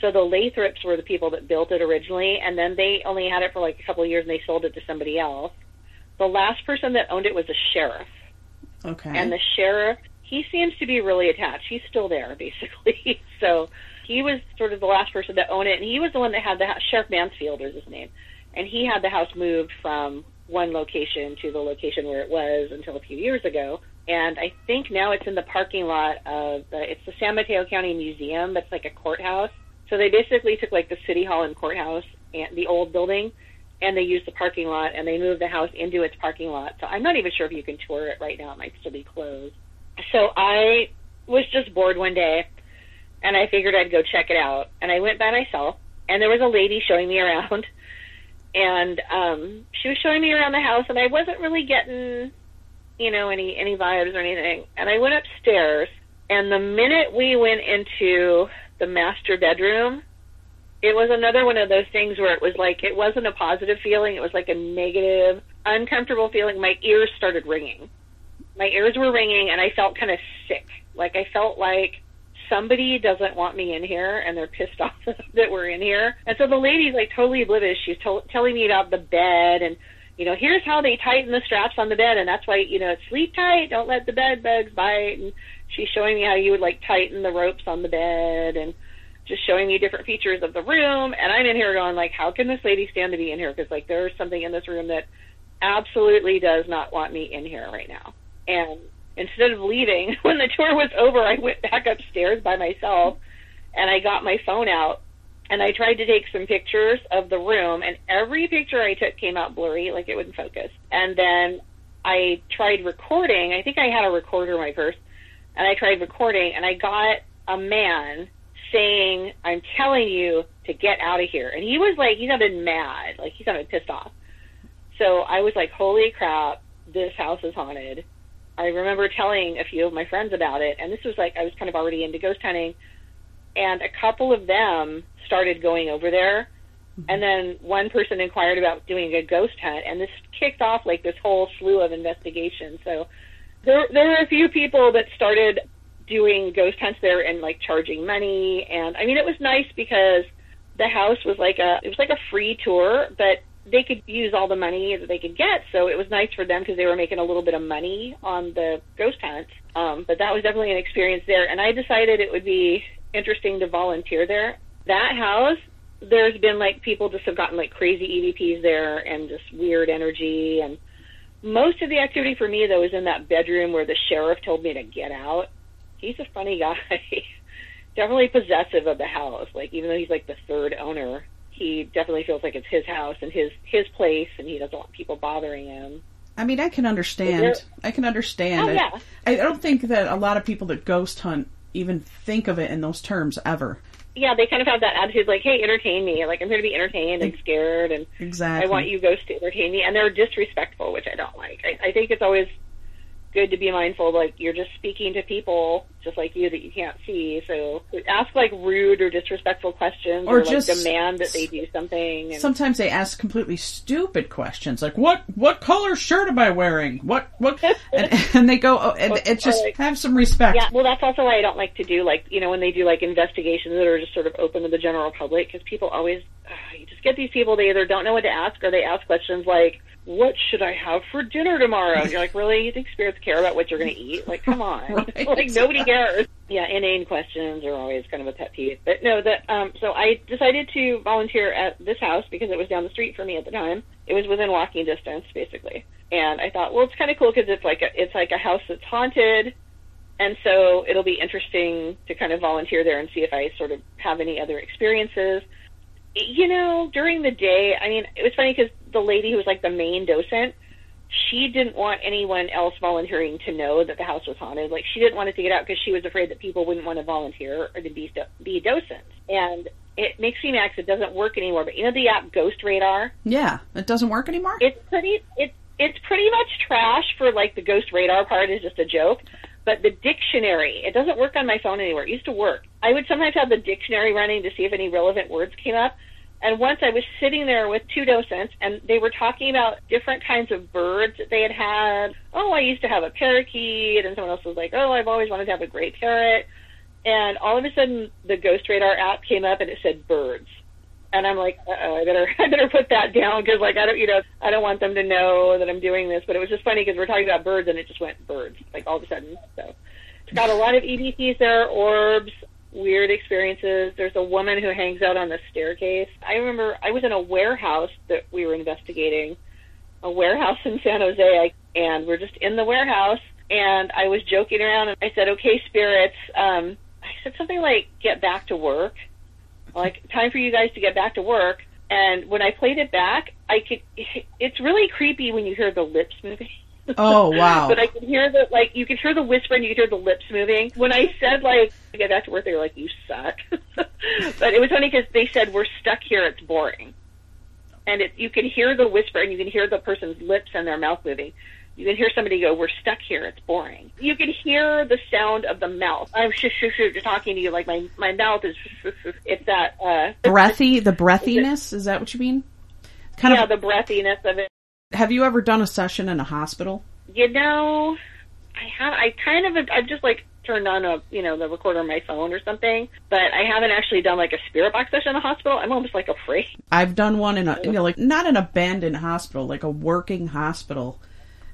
So the Lathrops were the people that built it originally, and then they only had it for like a couple of years, and they sold it to somebody else. The last person that owned it was a sheriff, Okay. and the sheriff he seems to be really attached. He's still there, basically. so he was sort of the last person to own it, and he was the one that had the house. Sheriff Mansfield is his name, and he had the house moved from one location to the location where it was until a few years ago. And I think now it's in the parking lot of the, it's the San Mateo County Museum. That's like a courthouse. So they basically took like the city hall and courthouse and the old building, and they used the parking lot and they moved the house into its parking lot. So I'm not even sure if you can tour it right now. It might still be closed. So I was just bored one day, and I figured I'd go check it out. And I went by myself, and there was a lady showing me around, and um, she was showing me around the house, and I wasn't really getting, you know, any any vibes or anything. And I went upstairs, and the minute we went into the master bedroom, it was another one of those things where it was like it wasn't a positive feeling; it was like a negative, uncomfortable feeling. My ears started ringing. My ears were ringing, and I felt kind of sick. Like I felt like somebody doesn't want me in here and they're pissed off that we're in here. And so the lady's like totally oblivious. She's to- telling me about the bed and, you know, here's how they tighten the straps on the bed and that's why, you know, sleep tight, don't let the bed bugs bite. And she's showing me how you would like tighten the ropes on the bed and just showing me different features of the room. And I'm in here going like, how can this lady stand to be in here? Because like there's something in this room that absolutely does not want me in here right now. And instead of leaving when the tour was over i went back upstairs by myself and i got my phone out and i tried to take some pictures of the room and every picture i took came out blurry like it wouldn't focus. And then i tried recording i think i had a recorder in my purse and i tried recording and i got a man saying i'm telling you to get out of here. And he was like he sounded mad like he sounded pissed off. So i was like holy crap this house is haunted I remember telling a few of my friends about it, and this was like I was kind of already into ghost hunting, and a couple of them started going over there. Mm-hmm. And then one person inquired about doing a ghost hunt, and this kicked off like this whole slew of investigations. So there, there were a few people that started doing ghost hunts there and like charging money. And I mean, it was nice because the house was like a, it was like a free tour, but they could use all the money that they could get. So it was nice for them because they were making a little bit of money on the ghost hunt. Um, but that was definitely an experience there. And I decided it would be interesting to volunteer there. That house, there's been like people just have gotten like crazy EVPs there and just weird energy. And most of the activity for me though is in that bedroom where the sheriff told me to get out. He's a funny guy. definitely possessive of the house. Like even though he's like the third owner, he definitely feels like it's his house and his his place, and he doesn't want people bothering him. I mean, I can understand. I can understand. Oh, yeah. I, I don't think that a lot of people that ghost hunt even think of it in those terms ever. Yeah, they kind of have that attitude, like, "Hey, entertain me. Like, I'm here to be entertained and scared, and Exactly. I want you ghosts to entertain me." And they're disrespectful, which I don't like. I, I think it's always good to be mindful, like you're just speaking to people just like you that you can't see. So ask like rude or disrespectful questions, Or or, just- like demand that they do something. And, Sometimes they ask completely stupid questions, like "What what color shirt am I wearing? What what?" and, and they go, oh, and it's just like- have some respect. Yeah, well, that's also why I don't like to do like you know when they do like investigations that are just sort of open to the general public because people always uh, you just get these people they either don't know what to ask or they ask questions like what should I have for dinner tomorrow? And you're like, really? You think spirits care about what you're going to eat? Like, come on, Right. like nobody cares. Yeah, inane questions are always kind of a pet peeve. But no, that um, so I decided to volunteer at this house because it was down the street for me at the time. It was within walking distance, basically. And I thought, well, it's kind of cool because it's like a, it's like a house that's haunted and so it'll be interesting to kind of volunteer there and see if I sort of have any other experiences. You know, during the day, I mean, it was funny because the lady who was like the main docent, she didn't want anyone else volunteering to know that the house was haunted. Like, she didn't want to get out because she was afraid that people wouldn't want to volunteer or to be be docents. And it makes me mad it doesn't work anymore. But you know the app Ghost Radar? Yeah, it doesn't work anymore. it's pretty it's it's pretty much trash for like the ghost radar part is just a joke but the dictionary it doesn't work on my phone anymore it used to work i would sometimes have the dictionary running to see if any relevant words came up and once i was sitting there with two docents and they were talking about different kinds of birds that they had had oh i used to have a parakeet and someone else was like oh i've always wanted to have a gray parrot and all of a sudden the ghost radar app came up and it said birds and I'm like, uh-oh, I better, I better put that down because, like, I don't, you know, I don't want them to know that I'm doing this. But it was just funny because we're talking about birds, and it just went birds, like all of a sudden. So it's got a lot of EVPs there, orbs, weird experiences. There's a woman who hangs out on the staircase. I remember I was in a warehouse that we were investigating, a warehouse in San Jose, and we're just in the warehouse, and I was joking around, and I said, "Okay, spirits," um, I said something like, "Get back to work." like time for you guys to get back to work. And when I played it back, I could. It's really creepy when you hear the lips moving. Oh wow! but I could hear the like you could hear the whisper and you could hear the lips moving. When I said like get back to work, they were like you suck. but it was funny because they said we're stuck here. It's boring. And it, you can hear the whisper and you can hear the person's lips and their mouth moving. You can hear somebody go, "We're stuck here. It's boring." You can hear the sound of the mouth. I'm shush shush shush talking to you like my my mouth is. Shush, shush, shush. It's that uh, breathy, the breathiness is that what you mean? Kind yeah, of. the breathiness of it. Have you ever done a session in a hospital? You know, I have. I kind of. I've just like turned on a you know the recorder on my phone or something, but I haven't actually done like a spirit box session in a hospital. I'm almost like afraid. I've done one in a you know, like not an abandoned hospital, like a working hospital.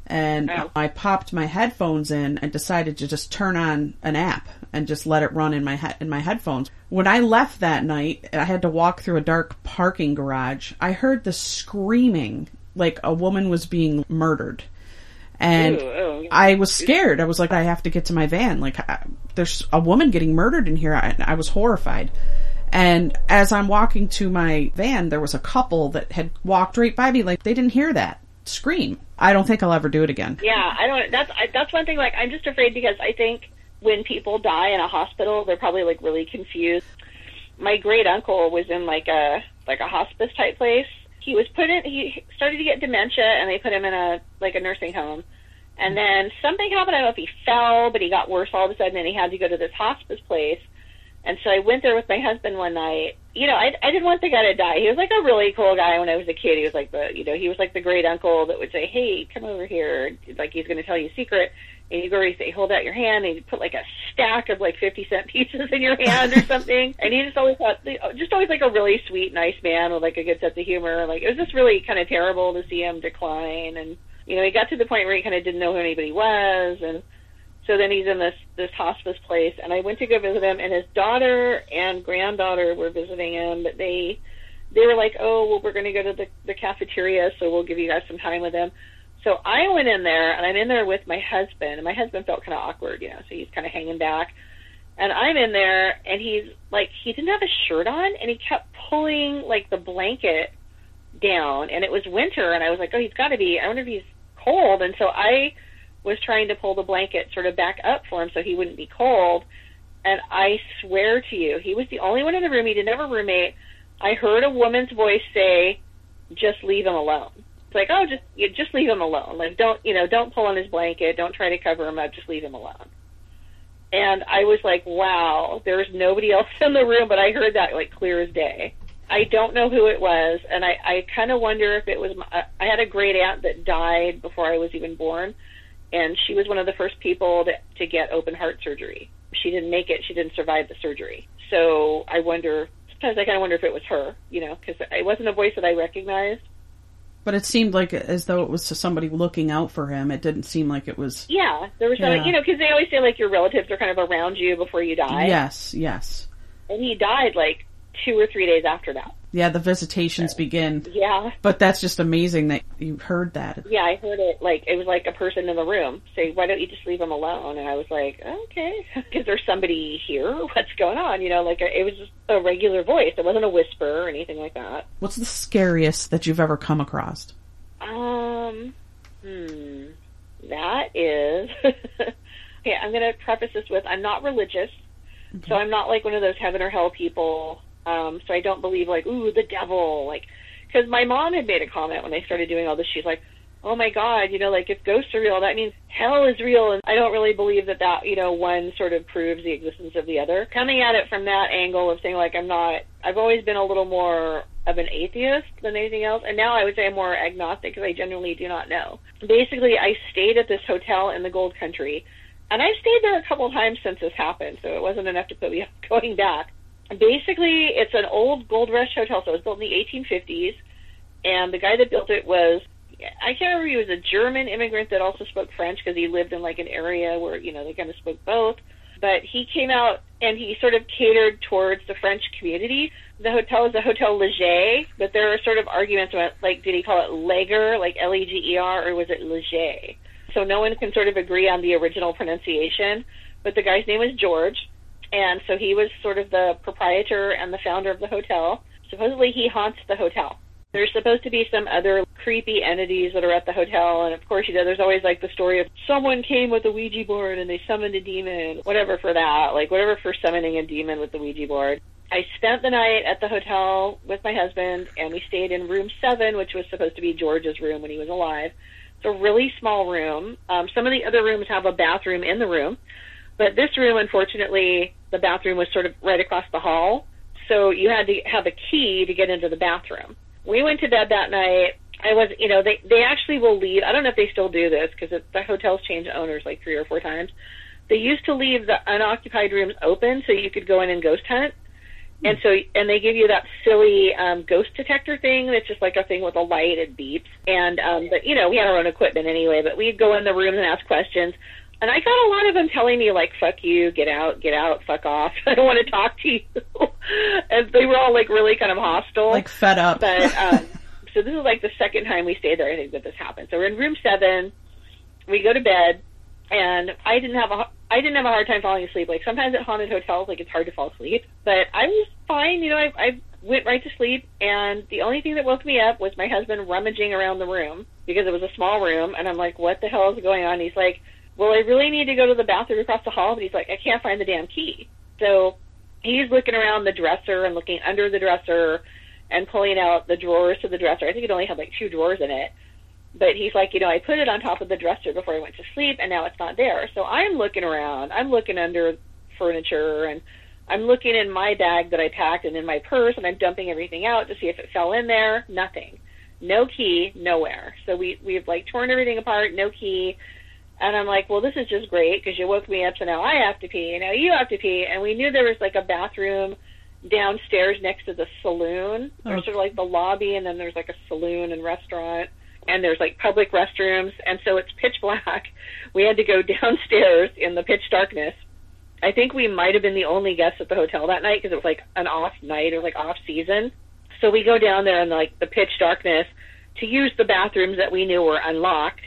And Oh. I popped my headphones in and decided to just turn on an app and just let it run in my he- in my headphones. When I left that night, I had to walk through a dark parking garage. I heard the screaming like a woman was being murdered. And oh. I was scared. I was like, I have to get to my van. Like, I, there's a woman getting murdered in here. I, I was horrified. And as I'm walking to my van, there was a couple that had walked right by me. Like, they didn't hear that scream. I don't think I'll ever do it again. Yeah, I don't. That's I, that's one thing. Like, I'm just afraid because I think when people die in a hospital, they're probably like really confused. My great uncle was in like a like a hospice type place. He was put in. He started to get dementia, and they put him in a like a nursing home. And then something happened. I don't know if he fell, but he got worse all of a sudden, and he had to go to this hospice place. And so I went there with my husband one night. You know, I, I didn't want the guy to die. He was like a really cool guy when I was a kid. He was like the, you know, he was like the great uncle that would say, "Hey, come over here," like he's going to tell you a secret. And you go and say, "Hold out your hand," and you put like a stack of like fifty cent pieces in your hand or something. and he just always thought, uh, just always like a really sweet, nice man with like a good sense of humor. Like it was just really kind of terrible to see him decline. And you know, he got to the point where he kind of didn't know who anybody was, and so then he's in this this hospice place, and I went to go visit him, and his daughter and granddaughter were visiting him, but they they were like, oh, well, we're going to go to the the cafeteria, so we'll give you guys some time with him. So I went in there, and I'm in there with my husband, and my husband felt kind of awkward, you know, so he's kind of hanging back. And I'm in there, and he's like, he didn't have a shirt on, and he kept pulling like the blanket down, and it was winter, and I was like, oh, he's got to be. I wonder if he's cold, and so I was trying to pull the blanket sort of back up for him so he wouldn't be cold. And I swear to you, he was the only one in the room. He didn't have a roommate. I heard a woman's voice say, "Just leave him alone." It's like, oh, just you just leave him alone. Like, don't you know? Don't pull on his blanket. Don't try to cover him up. Just leave him alone. And I was like, wow, there's nobody else in the room, but I heard that like clear as day. I don't know who it was, and I, I kind of wonder if it was. My, uh, I had a great aunt that died before I was even born, and she was one of the first people to, to get open heart surgery. She didn't make it. She didn't survive the surgery. So I wonder. Sometimes I kind of wonder if it was her, you know, because it wasn't a voice that I recognized. But it seemed like as though it was to somebody looking out for him. It didn't seem like it was. Yeah, there was, Yeah. you know, because they always say like your relatives are kind of around you before you die. Yes, yes. and he died like two or three days after that. Yeah, the visitations begin. Yeah, But that's just amazing that you heard that. yeah, I heard it like it was like a person in the room say, "Why don't you just leave him alone?" And I was like, "Okay, is there somebody here? What's going on?" You know, like it was just a regular voice. It wasn't a whisper or anything like that. What's the scariest that you've ever come across? Um, hmm, that is. okay, I'm going to preface this with I'm not religious, so I'm not like one of those heaven or hell people. Um, so I don't believe like, ooh, the devil, like, because my mom had made a comment when I started doing all this. She's like, oh my god, you know, like if ghosts are real, that means hell is real, and I don't really believe that that you know one sort of proves the existence of the other. Coming at it from that angle of saying like I'm not, I've always been a little more of an atheist than anything else, and now I would say I'm more agnostic because I genuinely do not know. Basically, I stayed at this hotel in the Gold Country, and I've stayed there a couple times since this happened, so it wasn't enough to put me off going back. Basically, it's an old gold rush hotel, so it was built in the 1850s, and the guy that built it was I can't remember. He was a German immigrant that also spoke French because he lived in like an area where you know they kind of spoke both. But he came out and he sort of catered towards the French community. The hotel is a Hotel Leger, but there are sort of arguments about like did he call it Leger, like L E G E R, or was it Leger? So no one can sort of agree on the original pronunciation. But the guy's name was George, and so he was sort of the proprietor and the founder of the hotel. Supposedly he haunts the hotel. There's supposed to be some other creepy entities that are at the hotel, and of course, you know, there's always like the story of someone came with a Ouija board and they summoned a demon, whatever for that, like whatever for summoning a demon with the Ouija board. I spent the night at the hotel with my husband, and we stayed in room seven, which was supposed to be George's room when he was alive. It's a really small room. Um, some of the other rooms have a bathroom in the room, but this room, unfortunately, the bathroom was sort of right across the hall, so you had to have a key to get into the bathroom we went to bed that night. I was, you know, they they actually will leave. I don't know if they still do this because the hotels change owners like three or four times. They used to leave the unoccupied rooms open so you could go in and ghost hunt. And so, and they give you that silly um, ghost detector thing that's just like a thing with a light and beeps. And um, but you know, we had our own equipment anyway. But we'd go in the rooms and ask questions. And I got a lot of them telling me like, "Fuck you, get out, get out, fuck off. I don't want to talk to you." and they were all like really kind of hostile. Like fed up. But um, so this is like the second time we stayed there. I think that this happened. So we're in room seven. We go to bed, and I didn't have a I didn't have a hard time falling asleep. Like sometimes at haunted hotels, like it's hard to fall asleep, but I was fine. You know, I, I went right to sleep, and the only thing that woke me up was my husband rummaging around the room because it was a small room, and I'm like, "What the hell is going on?" He's like, "Well, I really need to go to the bathroom across the hall," but he's like, "I can't find the damn key." So he's looking around the dresser and looking under the dresser and pulling out the drawers to the dresser. I think it only had like two drawers in it. But he's like, you know, I put it on top of the dresser before I went to sleep and now it's not there. So I'm looking around. I'm looking under furniture and I'm looking in my bag that I packed and in my purse, and I'm dumping everything out to see if it fell in there. Nothing. No key, nowhere. So we we've like torn everything apart. No key. And I'm like, well, this is just great because you woke me up, so now I have to pee, now you have to pee. And we knew there was like a bathroom downstairs next to the saloon. There's Oh. sort of like the lobby, and then there's like a saloon and restaurant, and there's like public restrooms. And so it's pitch black. We had to go downstairs in the pitch darkness. I think we might have been the only guests at the hotel that night because it was like an off night or like off season. So we go down there in like the pitch darkness to use the bathrooms that we knew were unlocked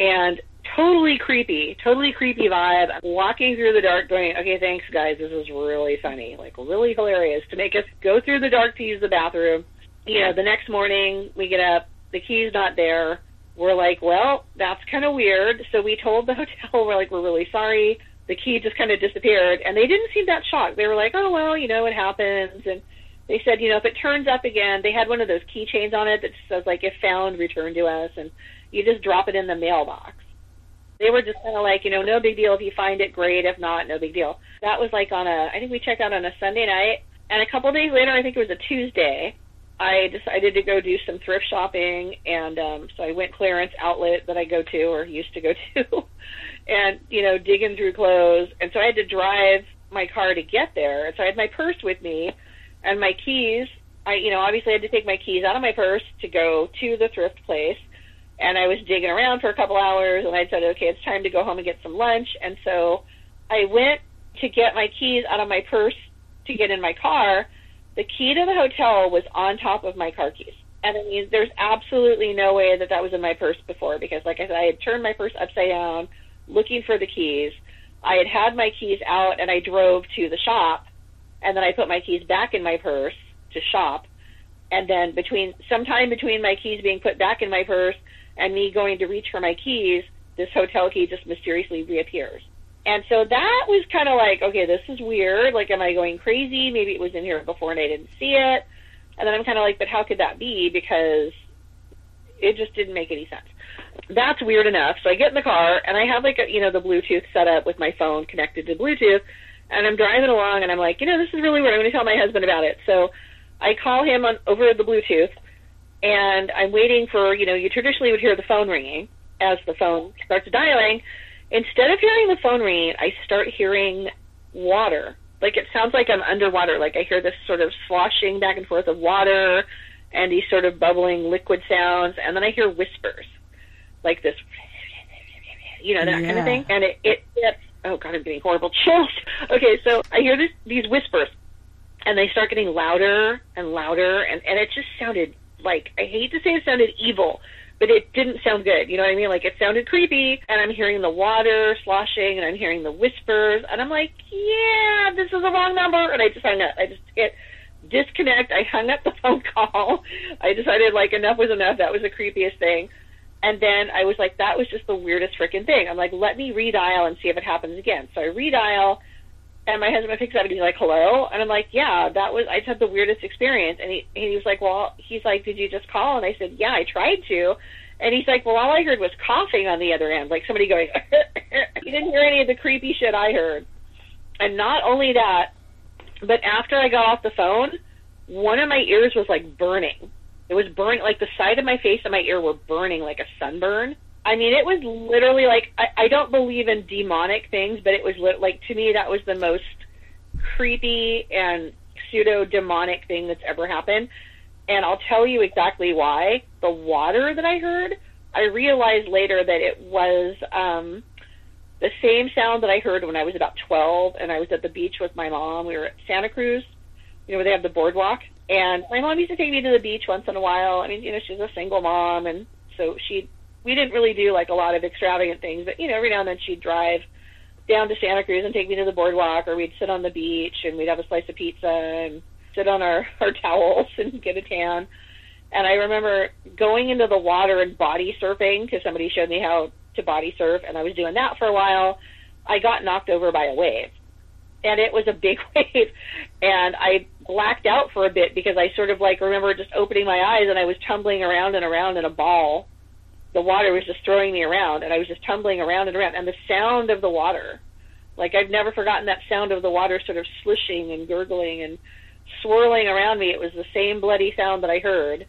and totally creepy, totally creepy vibe. I'm walking through the dark going, okay, thanks guys, this is really funny, like really hilarious to make us go through the dark to use the bathroom. You know, the next morning we get up, the key's not there. We're like, well, that's kind of weird. So we told the hotel, we're like, we're really sorry. The key just kind of disappeared, and they didn't seem that shocked. They were like, oh well, you know, it happens, and they said, you know, if it turns up again, they had one of those keychains on it that says like, if found, return to us, and you just drop it in the mailbox. They were just kind of like, you know, no big deal. If you find it, great. If not, no big deal. That was like on a, I think we checked out on a Sunday night, and a couple days later, I think it was a Tuesday, I decided to go do some thrift shopping, and um, so I went clearance outlet that I go to or used to go to, and you know, digging through clothes, and so I had to drive my car to get there, and so I had my purse with me, and my keys. I, you know, obviously I had to take my keys out of my purse to go to the thrift place, and I was digging around for a couple hours, and I said, okay, it's time to go home and get some lunch, and so I went to get my keys out of my purse to get in my car. The key to the hotel was on top of my car keys. And I mean, there's absolutely no way that that was in my purse before because, like I said, I had turned my purse upside down looking for the keys. I had had my keys out and I drove to the shop and then I put my keys back in my purse to shop. And then between, sometime between my keys being put back in my purse and me going to reach for my keys, this hotel key just mysteriously reappears. And so that was kind of like, okay, this is weird. Like, am I going crazy? Maybe it was in here before and I didn't see it. And then I'm kind of like, but how could that be? Because it just didn't make any sense. That's weird enough. So I get in the car and I have like a, you know, the Bluetooth set up with my phone connected to Bluetooth. And I'm driving along and I'm like, you know, this is really weird. I'm going to tell my husband about it. So I call him on over the Bluetooth and I'm waiting for, you know, you traditionally would hear the phone ringing as the phone starts dialing. Instead of hearing the phone ringing, I start hearing water. Like it sounds like I'm underwater. Like I hear this sort of sloshing back and forth of water and these sort of bubbling liquid sounds. And then I hear whispers like this, you know, that kind of thing. And it, it, it, oh God, I'm getting horrible chills. Okay, so I hear this, these whispers and they start getting louder and louder and, and it just sounded like, I hate to say it sounded evil, but it didn't sound good. You know what I mean? Like it sounded creepy and I'm hearing the water sloshing and I'm hearing the whispers and I'm like, yeah, this is the wrong number. And I just hung up. I just hit disconnect. I hung up the phone call. I decided like enough was enough. That was the creepiest thing. And then I was like, that was just the weirdest freaking thing. I'm like, let me redial and see if it happens again. So I redial and my husband picks up and he's like, hello? And I'm like, yeah, that was, I just had the weirdest experience. And he, he was like, well, he's like, did you just call? And I said, yeah, I tried to. And he's like, well, all I heard was coughing on the other end, like somebody going, he didn't hear any of the creepy shit I heard. And not only that, but after I got off the phone, one of my ears was like burning. It was burning, like the side of my face and my ear were burning like a sunburn. I mean, it was literally like I, I don't believe in demonic things, but it was lit, like to me that was the most creepy and pseudo demonic thing that's ever happened. And I'll tell you exactly why. The water that I heard, I realized later that it was um, the same sound that I heard when I was about 12 and I was at the beach with my mom. We were at Santa Cruz, you know, where they have the boardwalk. And my mom used to take me to the beach once in a while. I mean, you know, she's a single mom, and so she, we didn't really do like a lot of extravagant things, but you know, every now and then she'd drive down to Santa Cruz and take me to the boardwalk, or we'd sit on the beach and we'd have a slice of pizza and sit on our our towels and get a tan. And I remember going into the water and body surfing because somebody showed me how to body surf, and I was doing that for a while. I got knocked over by a wave, and it was a big wave, and I blacked out for a bit because I sort of like remember just opening my eyes and I was tumbling around and around in a ball. The water was just throwing me around, and I was just tumbling around and around, and the sound of the water Like I've never forgotten that sound of the water sort of slushing and gurgling and swirling around me. It was the same bloody sound that I heard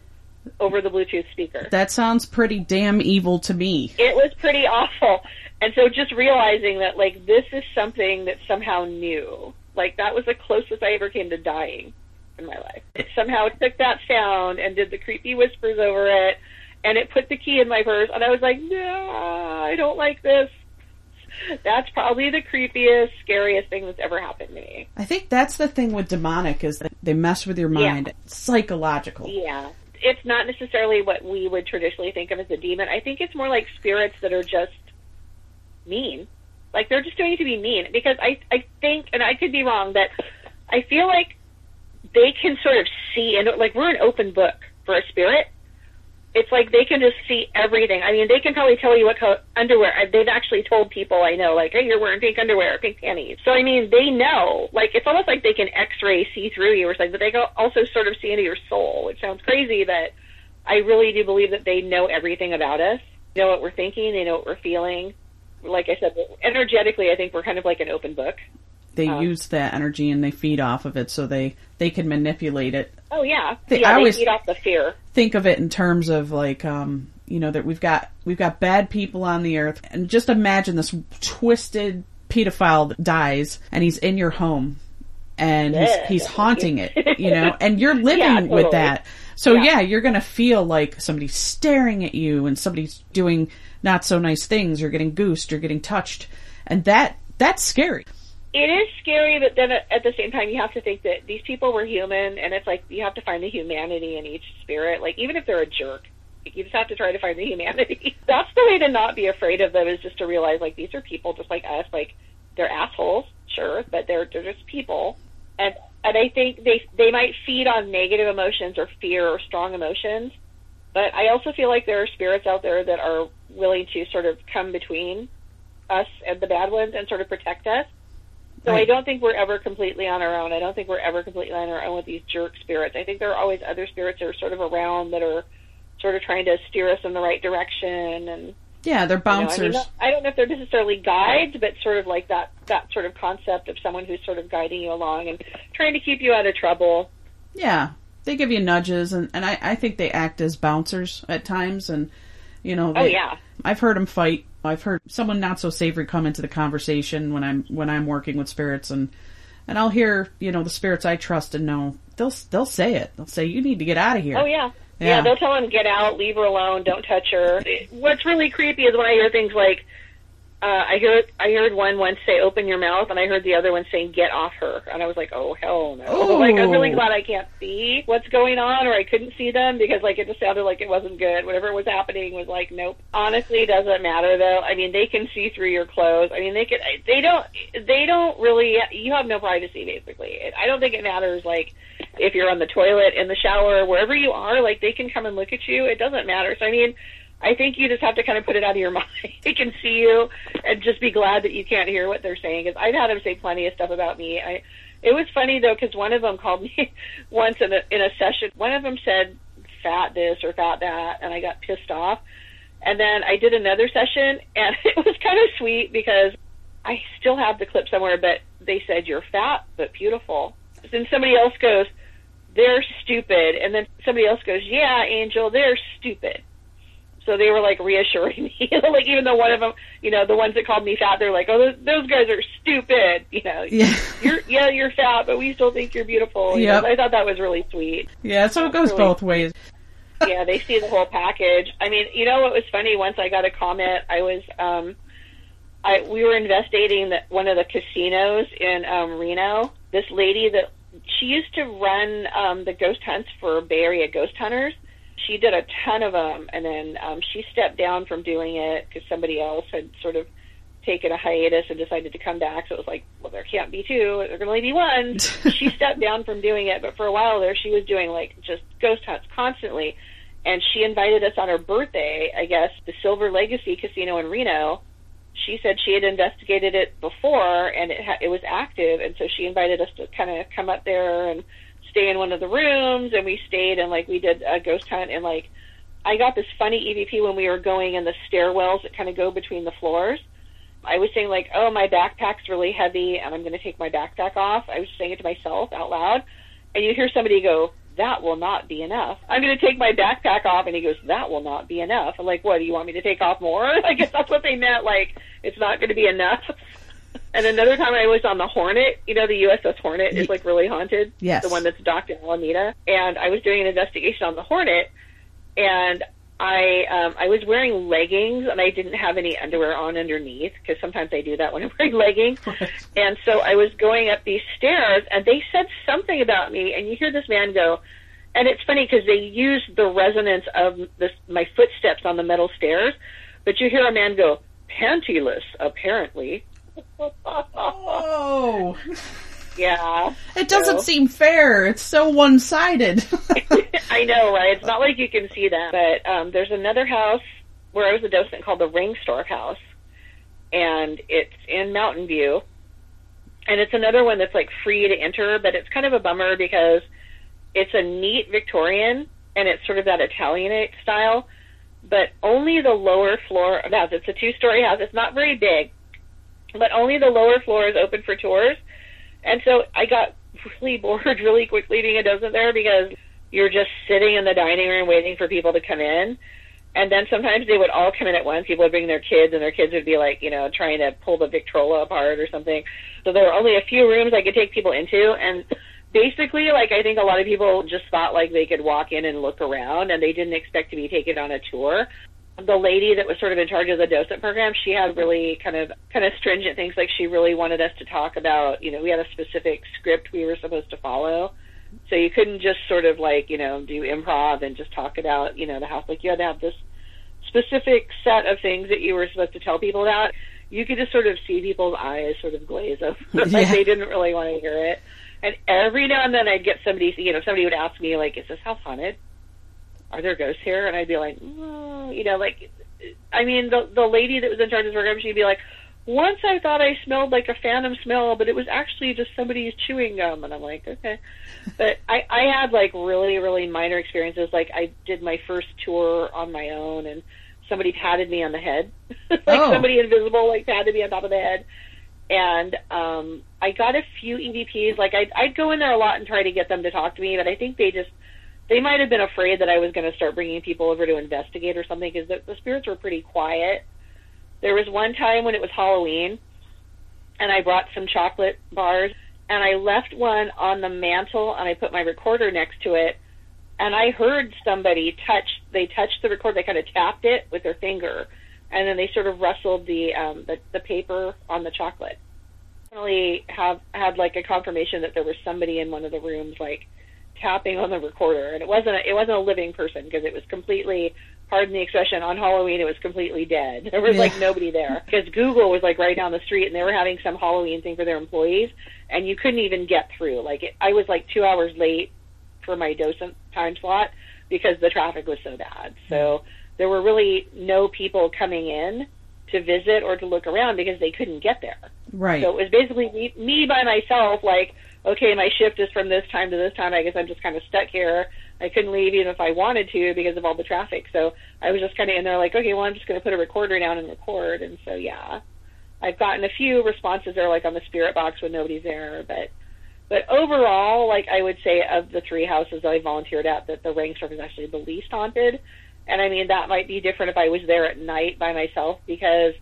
over the Bluetooth speaker. That sounds pretty damn evil to me. It was pretty awful. And so just realizing that like this is something that somehow knew. Like that was the closest I ever came to dying in my life. It somehow took that sound and did the creepy whispers over it and it put the key in my purse and I was like, No, I don't like this. That's probably the creepiest, scariest thing that's ever happened to me. I think that's the thing with demonic is that they mess with your mind. Yeah. Psychological. Yeah. It's not necessarily what we would traditionally think of as a demon. I think it's more like spirits that are just mean. Like they're just doing it to be mean. Because I I think and I could be wrong, that I feel like they can sort of see and like we're an open book for a spirit. It's like they can just see everything. I mean, they can probably tell you what co- underwear. I- They've actually told people I know, like, hey, you're wearing pink underwear, pink panties. So I mean, they know. Like, it's almost like they can X-ray see through you or something, but they can also sort of see into your soul. Which sounds crazy, but I really do believe that they know everything about us. They know what we're thinking. They know what we're feeling. Like I said, energetically, I think we're kind of like an open book. They Um, use that energy and they feed off of it so they, they can manipulate it. Oh yeah, They- yeah. I always- feed off the fear. Think of it in terms of like, um, you know, that we've got, we've got bad people on the earth and just imagine this twisted pedophile that dies and he's in your home and he's, Yeah. he's haunting it, you know, and you're living Yeah, with that. So Yeah. yeah, you're gonna feel like somebody's staring at you and somebody's doing not so nice things. You're getting goosed, you're getting touched, and that that's scary. It is scary, but then at the same time, you have to think that these people were human, and it's like you have to find the humanity in each spirit. Like even if they're a jerk, you just have to try to find the humanity. That's the way to not be afraid of them is just to realize like these are people just like us. Like they're assholes, sure, but they're they're just people, and and I think they they might feed on negative emotions or fear or strong emotions, but I also feel like there are spirits out there that are willing to sort of come between us and the bad ones and sort of protect us. So I don't think we're ever completely on our own. I don't think we're ever completely on our own with these jerk spirits. I think there are always other spirits that are sort of around that are sort of trying to steer us in the right direction and Yeah, they're you know, I, mean, bouncers. I don't know if they're necessarily guides, but sort of like that that sort of concept of someone who's sort of guiding you along and trying to keep you out of trouble. Yeah, they give you nudges, and and I I think they act as bouncers at times, and you know. Oh yeah. I've heard them fight. I've heard someone not so savory come into the conversation when I'm when I'm working with spirits, and and I'll hear you know the spirits I trust and know they'll they'll say it. They'll say you need to get out of here. Oh yeah. Yeah. yeah. they'll tell him get out, leave her alone, don't touch her. What's really creepy is when I hear things like, uh, I heard I heard one once say open your mouth, and I heard the other one saying get off her, and I was like, oh hell no! Oh. Like I'm really glad I can't see what's going on, or I couldn't see them because like it just sounded like it wasn't good. Whatever was happening was like nope. Honestly, it doesn't matter though. I mean, they can see through your clothes. I mean, they can. They don't. They don't really. You have no privacy basically. I don't think it matters like if you're on the toilet, in the shower, wherever you are, like they can come and look at you. It doesn't matter. So I mean, I think you just have to kind of put it out of your mind. they can see you and just be glad that you can't hear what they're saying. Because I've had them say plenty of stuff about me. I, it was funny though because one of them called me once in a in a session. One of them said fat this or fat that, and I got pissed off. And then I did another session, and it was kind of sweet because I still have the clip somewhere, but they said you're fat but beautiful. Then somebody else goes, they're stupid, and then somebody else goes, yeah, Angel, they're stupid. So they were like reassuring me, like even though one of them, you know, the ones that called me fat, they're like, oh, those, those guys are stupid, you know. Yeah. You're yeah, you're fat, but we still think you're beautiful. You Yep. know, I thought that was really sweet Yeah, so it goes Really. both ways. yeah, they see the whole package. I mean, you know what was funny? Once I got a comment, I was, um, I we were investigating the, one of the casinos in um, Reno. This lady that she used to run um, the ghost hunts for Bay Area ghost hunters. She did a ton of them, and then um, she stepped down from doing it because somebody else had sort of taken a hiatus and decided to come back. So it was like, well, there can't be two. There can only be one. she stepped down from doing it, but for a while there, she was doing like just ghost hunts constantly. And she invited us on her birthday, I guess, the Silver Legacy Casino in Reno. She said she had investigated it before and it ha- it was active, and so she invited us to kind of come up there and stay in one of the rooms. And we stayed and like we did a ghost hunt and like I got this funny EVP when we were going in the stairwells that kind of go between the floors I was saying like, "Oh, my backpack's really heavy, and I'm going to take my backpack off." I was saying it to myself out loud, and you hear somebody go, "That will not be enough." I'm going to take my backpack off, and he goes, "That will not be enough." I'm like, "What? Do you want me to take off more?" I guess that's what they meant. Like, it's not going to be enough. And another time I was on the Hornet. You know, the USS Hornet is like really haunted. Yes. the one that's docked in Alameda. And I was doing an investigation on the Hornet, and I um, I was wearing leggings and I didn't have any underwear on underneath because sometimes I do that when I'm wearing leggings. And so I was going up these stairs and they said something about me and you hear this man go, and it's funny because they use the resonance of this, my footsteps on the metal stairs, but you hear a man go, pantyless, apparently. Oh, Yeah. it doesn't So- seem fair. It's so one sided. I know, right? It's not like you can see that. But um, there's another house where I was a docent called the Rengstorff House, and it's in Mountain View. And it's another one that's like free to enter, but it's kind of a bummer because it's a neat Victorian and it's sort of that Italianate style, but only the lower floor of the house. It's a two story house. It's not very big, but only the lower floor is open for tours. And so I got really bored really quickly being a docent there because you're just sitting in the dining room waiting for people to come in. And then sometimes they would all come in at once. People would bring their kids, and their kids would be like, you know, trying to pull the Victrola apart or something. So there were only a few rooms I could take people into, and basically, like I think a lot of people just thought like they could walk in and look around, and they didn't expect to be taken on a tour. The lady that was sort of in charge of the docent program, she had really kind of kind of stringent things. Like she really wanted us to talk about, you know, we had a specific script we were supposed to follow. So you couldn't just sort of like, you know, do improv and just talk about, you know, the house. Like you had to have this specific set of things that you were supposed to tell people about. You could just sort of see people's eyes sort of glaze over. like Yeah. they didn't really want to hear it. And every now and then I'd get somebody, you know, somebody would ask me like, is this house haunted? Are there ghosts here? And I'd be like, mm, you know, like, I mean, the the lady that was in charge of the program, she'd be like, once I thought I smelled like a phantom smell, but it was actually just somebody's chewing gum. And I'm like, okay. But I, I had like really, really minor experiences. Like I did my first tour on my own and somebody patted me on the head. like Oh. somebody invisible like patted me on top of the head. And um I got a few EVPs. Like I'd, I'd go in there a lot and try to get them to talk to me, but I think they just they might have been afraid that I was going to start bringing people over to investigate or something because the, the spirits were pretty quiet. There was one time when it was Halloween, and I brought some chocolate bars, and I left one on the mantle, and I put my recorder next to it, and I heard somebody touch. They touched the recorder. They kind of tapped it with their finger, and then they sort of rustled the um, the, the paper on the chocolate. Definitely have had like a confirmation that there was somebody in one of the rooms, like tapping on the recorder, and it wasn't a, it wasn't a living person because it was completely pardon the expression on Halloween it was completely dead. There was Yeah. like nobody there because Google was like right down the street and they were having some Halloween thing for their employees and you couldn't even get through. Like it, I was like two hours late for my docent time slot because the traffic was so bad. So mm-hmm. there were really no people coming in to visit or to look around because they couldn't get there. right. So it was basically me, me by myself, like, okay, my shift is from this time to this time. I guess I'm just kind of stuck here. I couldn't leave even if I wanted to because of all the traffic. So I was just kind of in there like, okay, well, I'm just going to put a recorder down and record. And so, yeah, I've gotten a few responses there, like on the spirit box when nobody's there. But, but overall, like I would say of the three houses that I volunteered at, that the Rengstorff is actually the least haunted. And I mean, that might be different if I was there at night by myself because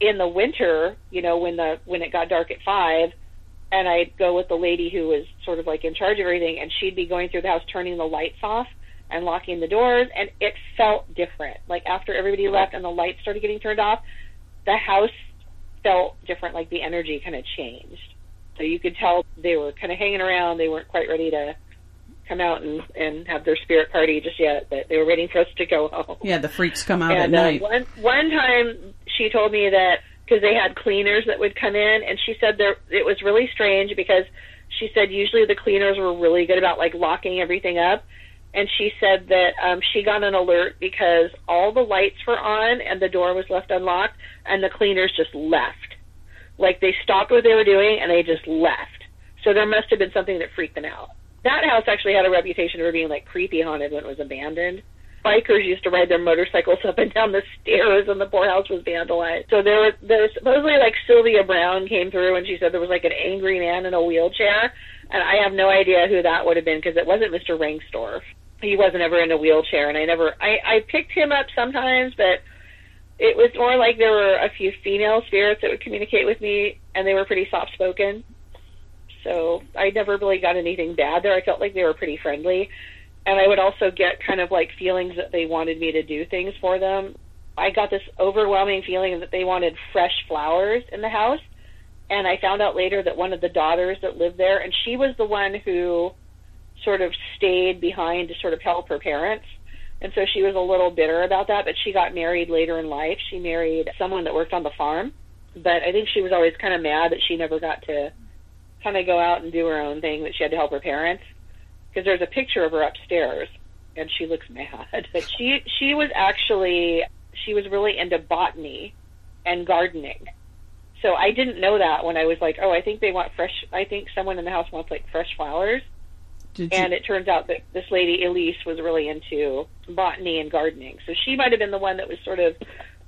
in the winter, you know, when the when it got dark at five, and I'd go with the lady who was sort of like in charge of everything, and she'd be going through the house turning the lights off and locking the doors, and it felt different. Like after everybody left and the lights started getting turned off, the house felt different. Like the energy kind of changed. So you could tell they were kind of hanging around. They weren't quite ready to come out and and have their spirit party just yet. But they were waiting for us to go home. yeah, the freaks come out at uh, night. one one time she told me that because they had cleaners that would come in, and she said there it was really strange because she said usually the cleaners were really good about like locking everything up, and she said that um, she got an alert because all the lights were on and the door was left unlocked, and the cleaners just left. Like they stopped what they were doing and they just left. So there must have been something that freaked them out. That house actually had a reputation for being like creepy haunted when it was abandoned. Bikers used to ride their motorcycles up and down the stairs and the poor house was vandalized. So there was there supposedly like Sylvia Browne came through and she said there was like an angry man in a wheelchair and I have no idea who that would have been because it wasn't Mr. Rengstorff. He wasn't ever in a wheelchair and I never I I picked him up sometimes but it was more like there were a few female spirits that would communicate with me and they were pretty soft spoken. So I never really got anything bad there. I felt like they were pretty friendly and I would also get kind of like feelings that they wanted me to do things for them. I got this overwhelming feeling that they wanted fresh flowers in the house. And I found out later that one of the daughters that lived there, and she was the one who sort of stayed behind to sort of help her parents. And so she was a little bitter about that, but she got married later in life. She married someone that worked on the farm. But I think she was always kind of mad that she never got to kind of go out and do her own thing, that she had to help her parents because there's a picture of her upstairs and she looks mad. But she she was actually she was really into botany and gardening. So I didn't know that when I was like, oh, I think they want fresh. I think someone in the house wants like fresh flowers. Did And you, it turns out that this lady Elise was really into botany and gardening. So she might have been the one that was sort of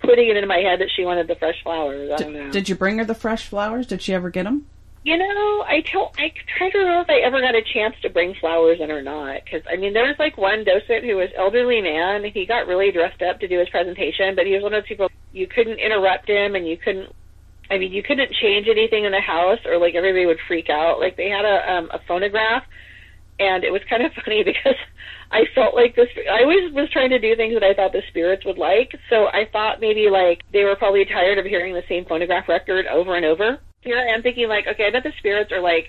putting it into my head that she wanted the fresh flowers. I don't know. did, did you bring her the fresh flowers? Did she ever get them? You know, I don't. I try to remember if I ever got a chance to bring flowers in or not. Because I mean, there was like one docent who was elderly man. He got really dressed up to do his presentation, but he was one of those people you couldn't interrupt him, and you couldn't. I mean, you couldn't change anything in the house, or like everybody would freak out. Like they had a um, a phonograph, and it was kind of funny because I felt like this. I always was trying to do things that I thought the spirits would like. So I thought maybe like they were probably tired of hearing the same phonograph record over and over. Here I am thinking like, okay, I bet the spirits are like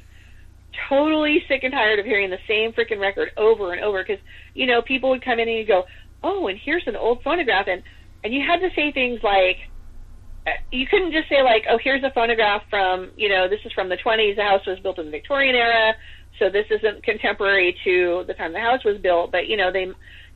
totally sick and tired of hearing the same freaking record over and over because you know people would come in and you go, oh, and here's an old phonograph, and and you had to say things like. uh, You couldn't just say like, oh, here's a phonograph from, you know, this is from the 20s. The house was built in the Victorian era, so this isn't contemporary to the time the house was built. But you know, they,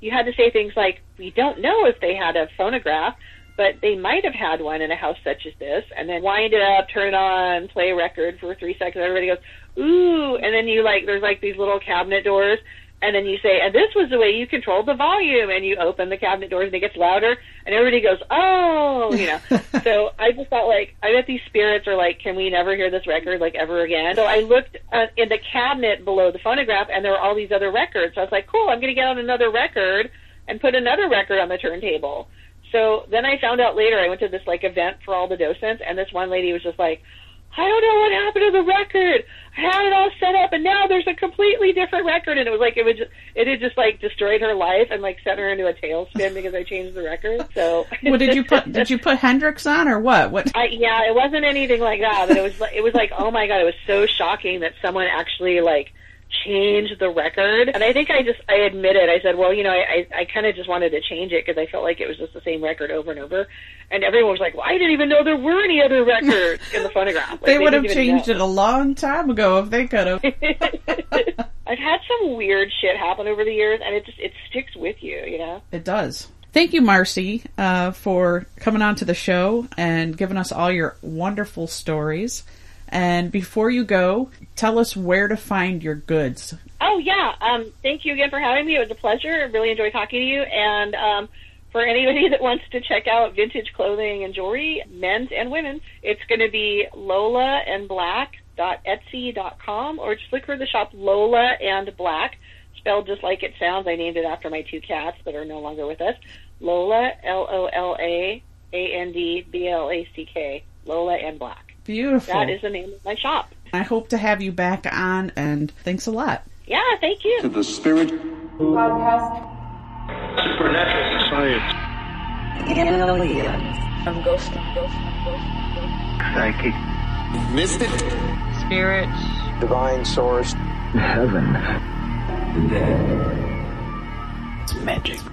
you had to say things like, we don't know if they had a phonograph, but they might have had one in a house such as this, and then wind it up, turn it on, play a record for three seconds. Everybody goes, ooh, and then you like, there's like these little cabinet doors, and then you say, and this was the way you controlled the volume, and you open the cabinet doors and it gets louder, and everybody goes, oh, you know. so I just thought like, I bet these spirits are like, can we never hear this record like ever again? So I looked uh, in the cabinet below the phonograph, and there were all these other records. So I was like, cool, I'm going to get out another record and put another record on the turntable. So then I found out later, I went to this like event for all the docents, and this one lady was just like, I don't know what happened to the record. I had it all set up, and now there's a completely different record. And it was like it was, just, it had just like destroyed her life and like sent her into a tailspin because I changed the record. So What did you put? Did you put Hendrix on or what? What? I, yeah, it wasn't anything like that, but it was like it was like oh my god, it was so shocking that someone actually like changed the record. And I think I just I admitted I said, well, you know, I I, I kind of just wanted to change it because I felt like it was just the same record over and over. And everyone was like, well, I didn't even know there were any other records in the phonograph. Like, they would have changed know. it a long time ago if they could have. I've had some weird shit happen over the years, and it just it sticks with you, you know. It does. Thank you, Marcy, uh, for coming on to the show and giving us all your wonderful stories. And before you go, tell us where to find your goods. Oh yeah, um, thank you again for having me. It was a pleasure. I really enjoyed talking to you. And um, for anybody that wants to check out vintage clothing and jewelry, men's and women's, it's going to be Lola and Black etsy.com or just look for the shop Lola and Black spelled just like it sounds i named it after my two cats that are no longer with us lola l-o-l-a a-n-d-b-l-a-c-k lola and black Beautiful. that is the name of my shop I hope to have you back on, and thanks a lot. yeah thank you to the spirit podcast supernatural science, aliens. I'm ghost, ghost, ghost, psychic, mystic spirits. divine source. heaven, the dead. It's magic, magic.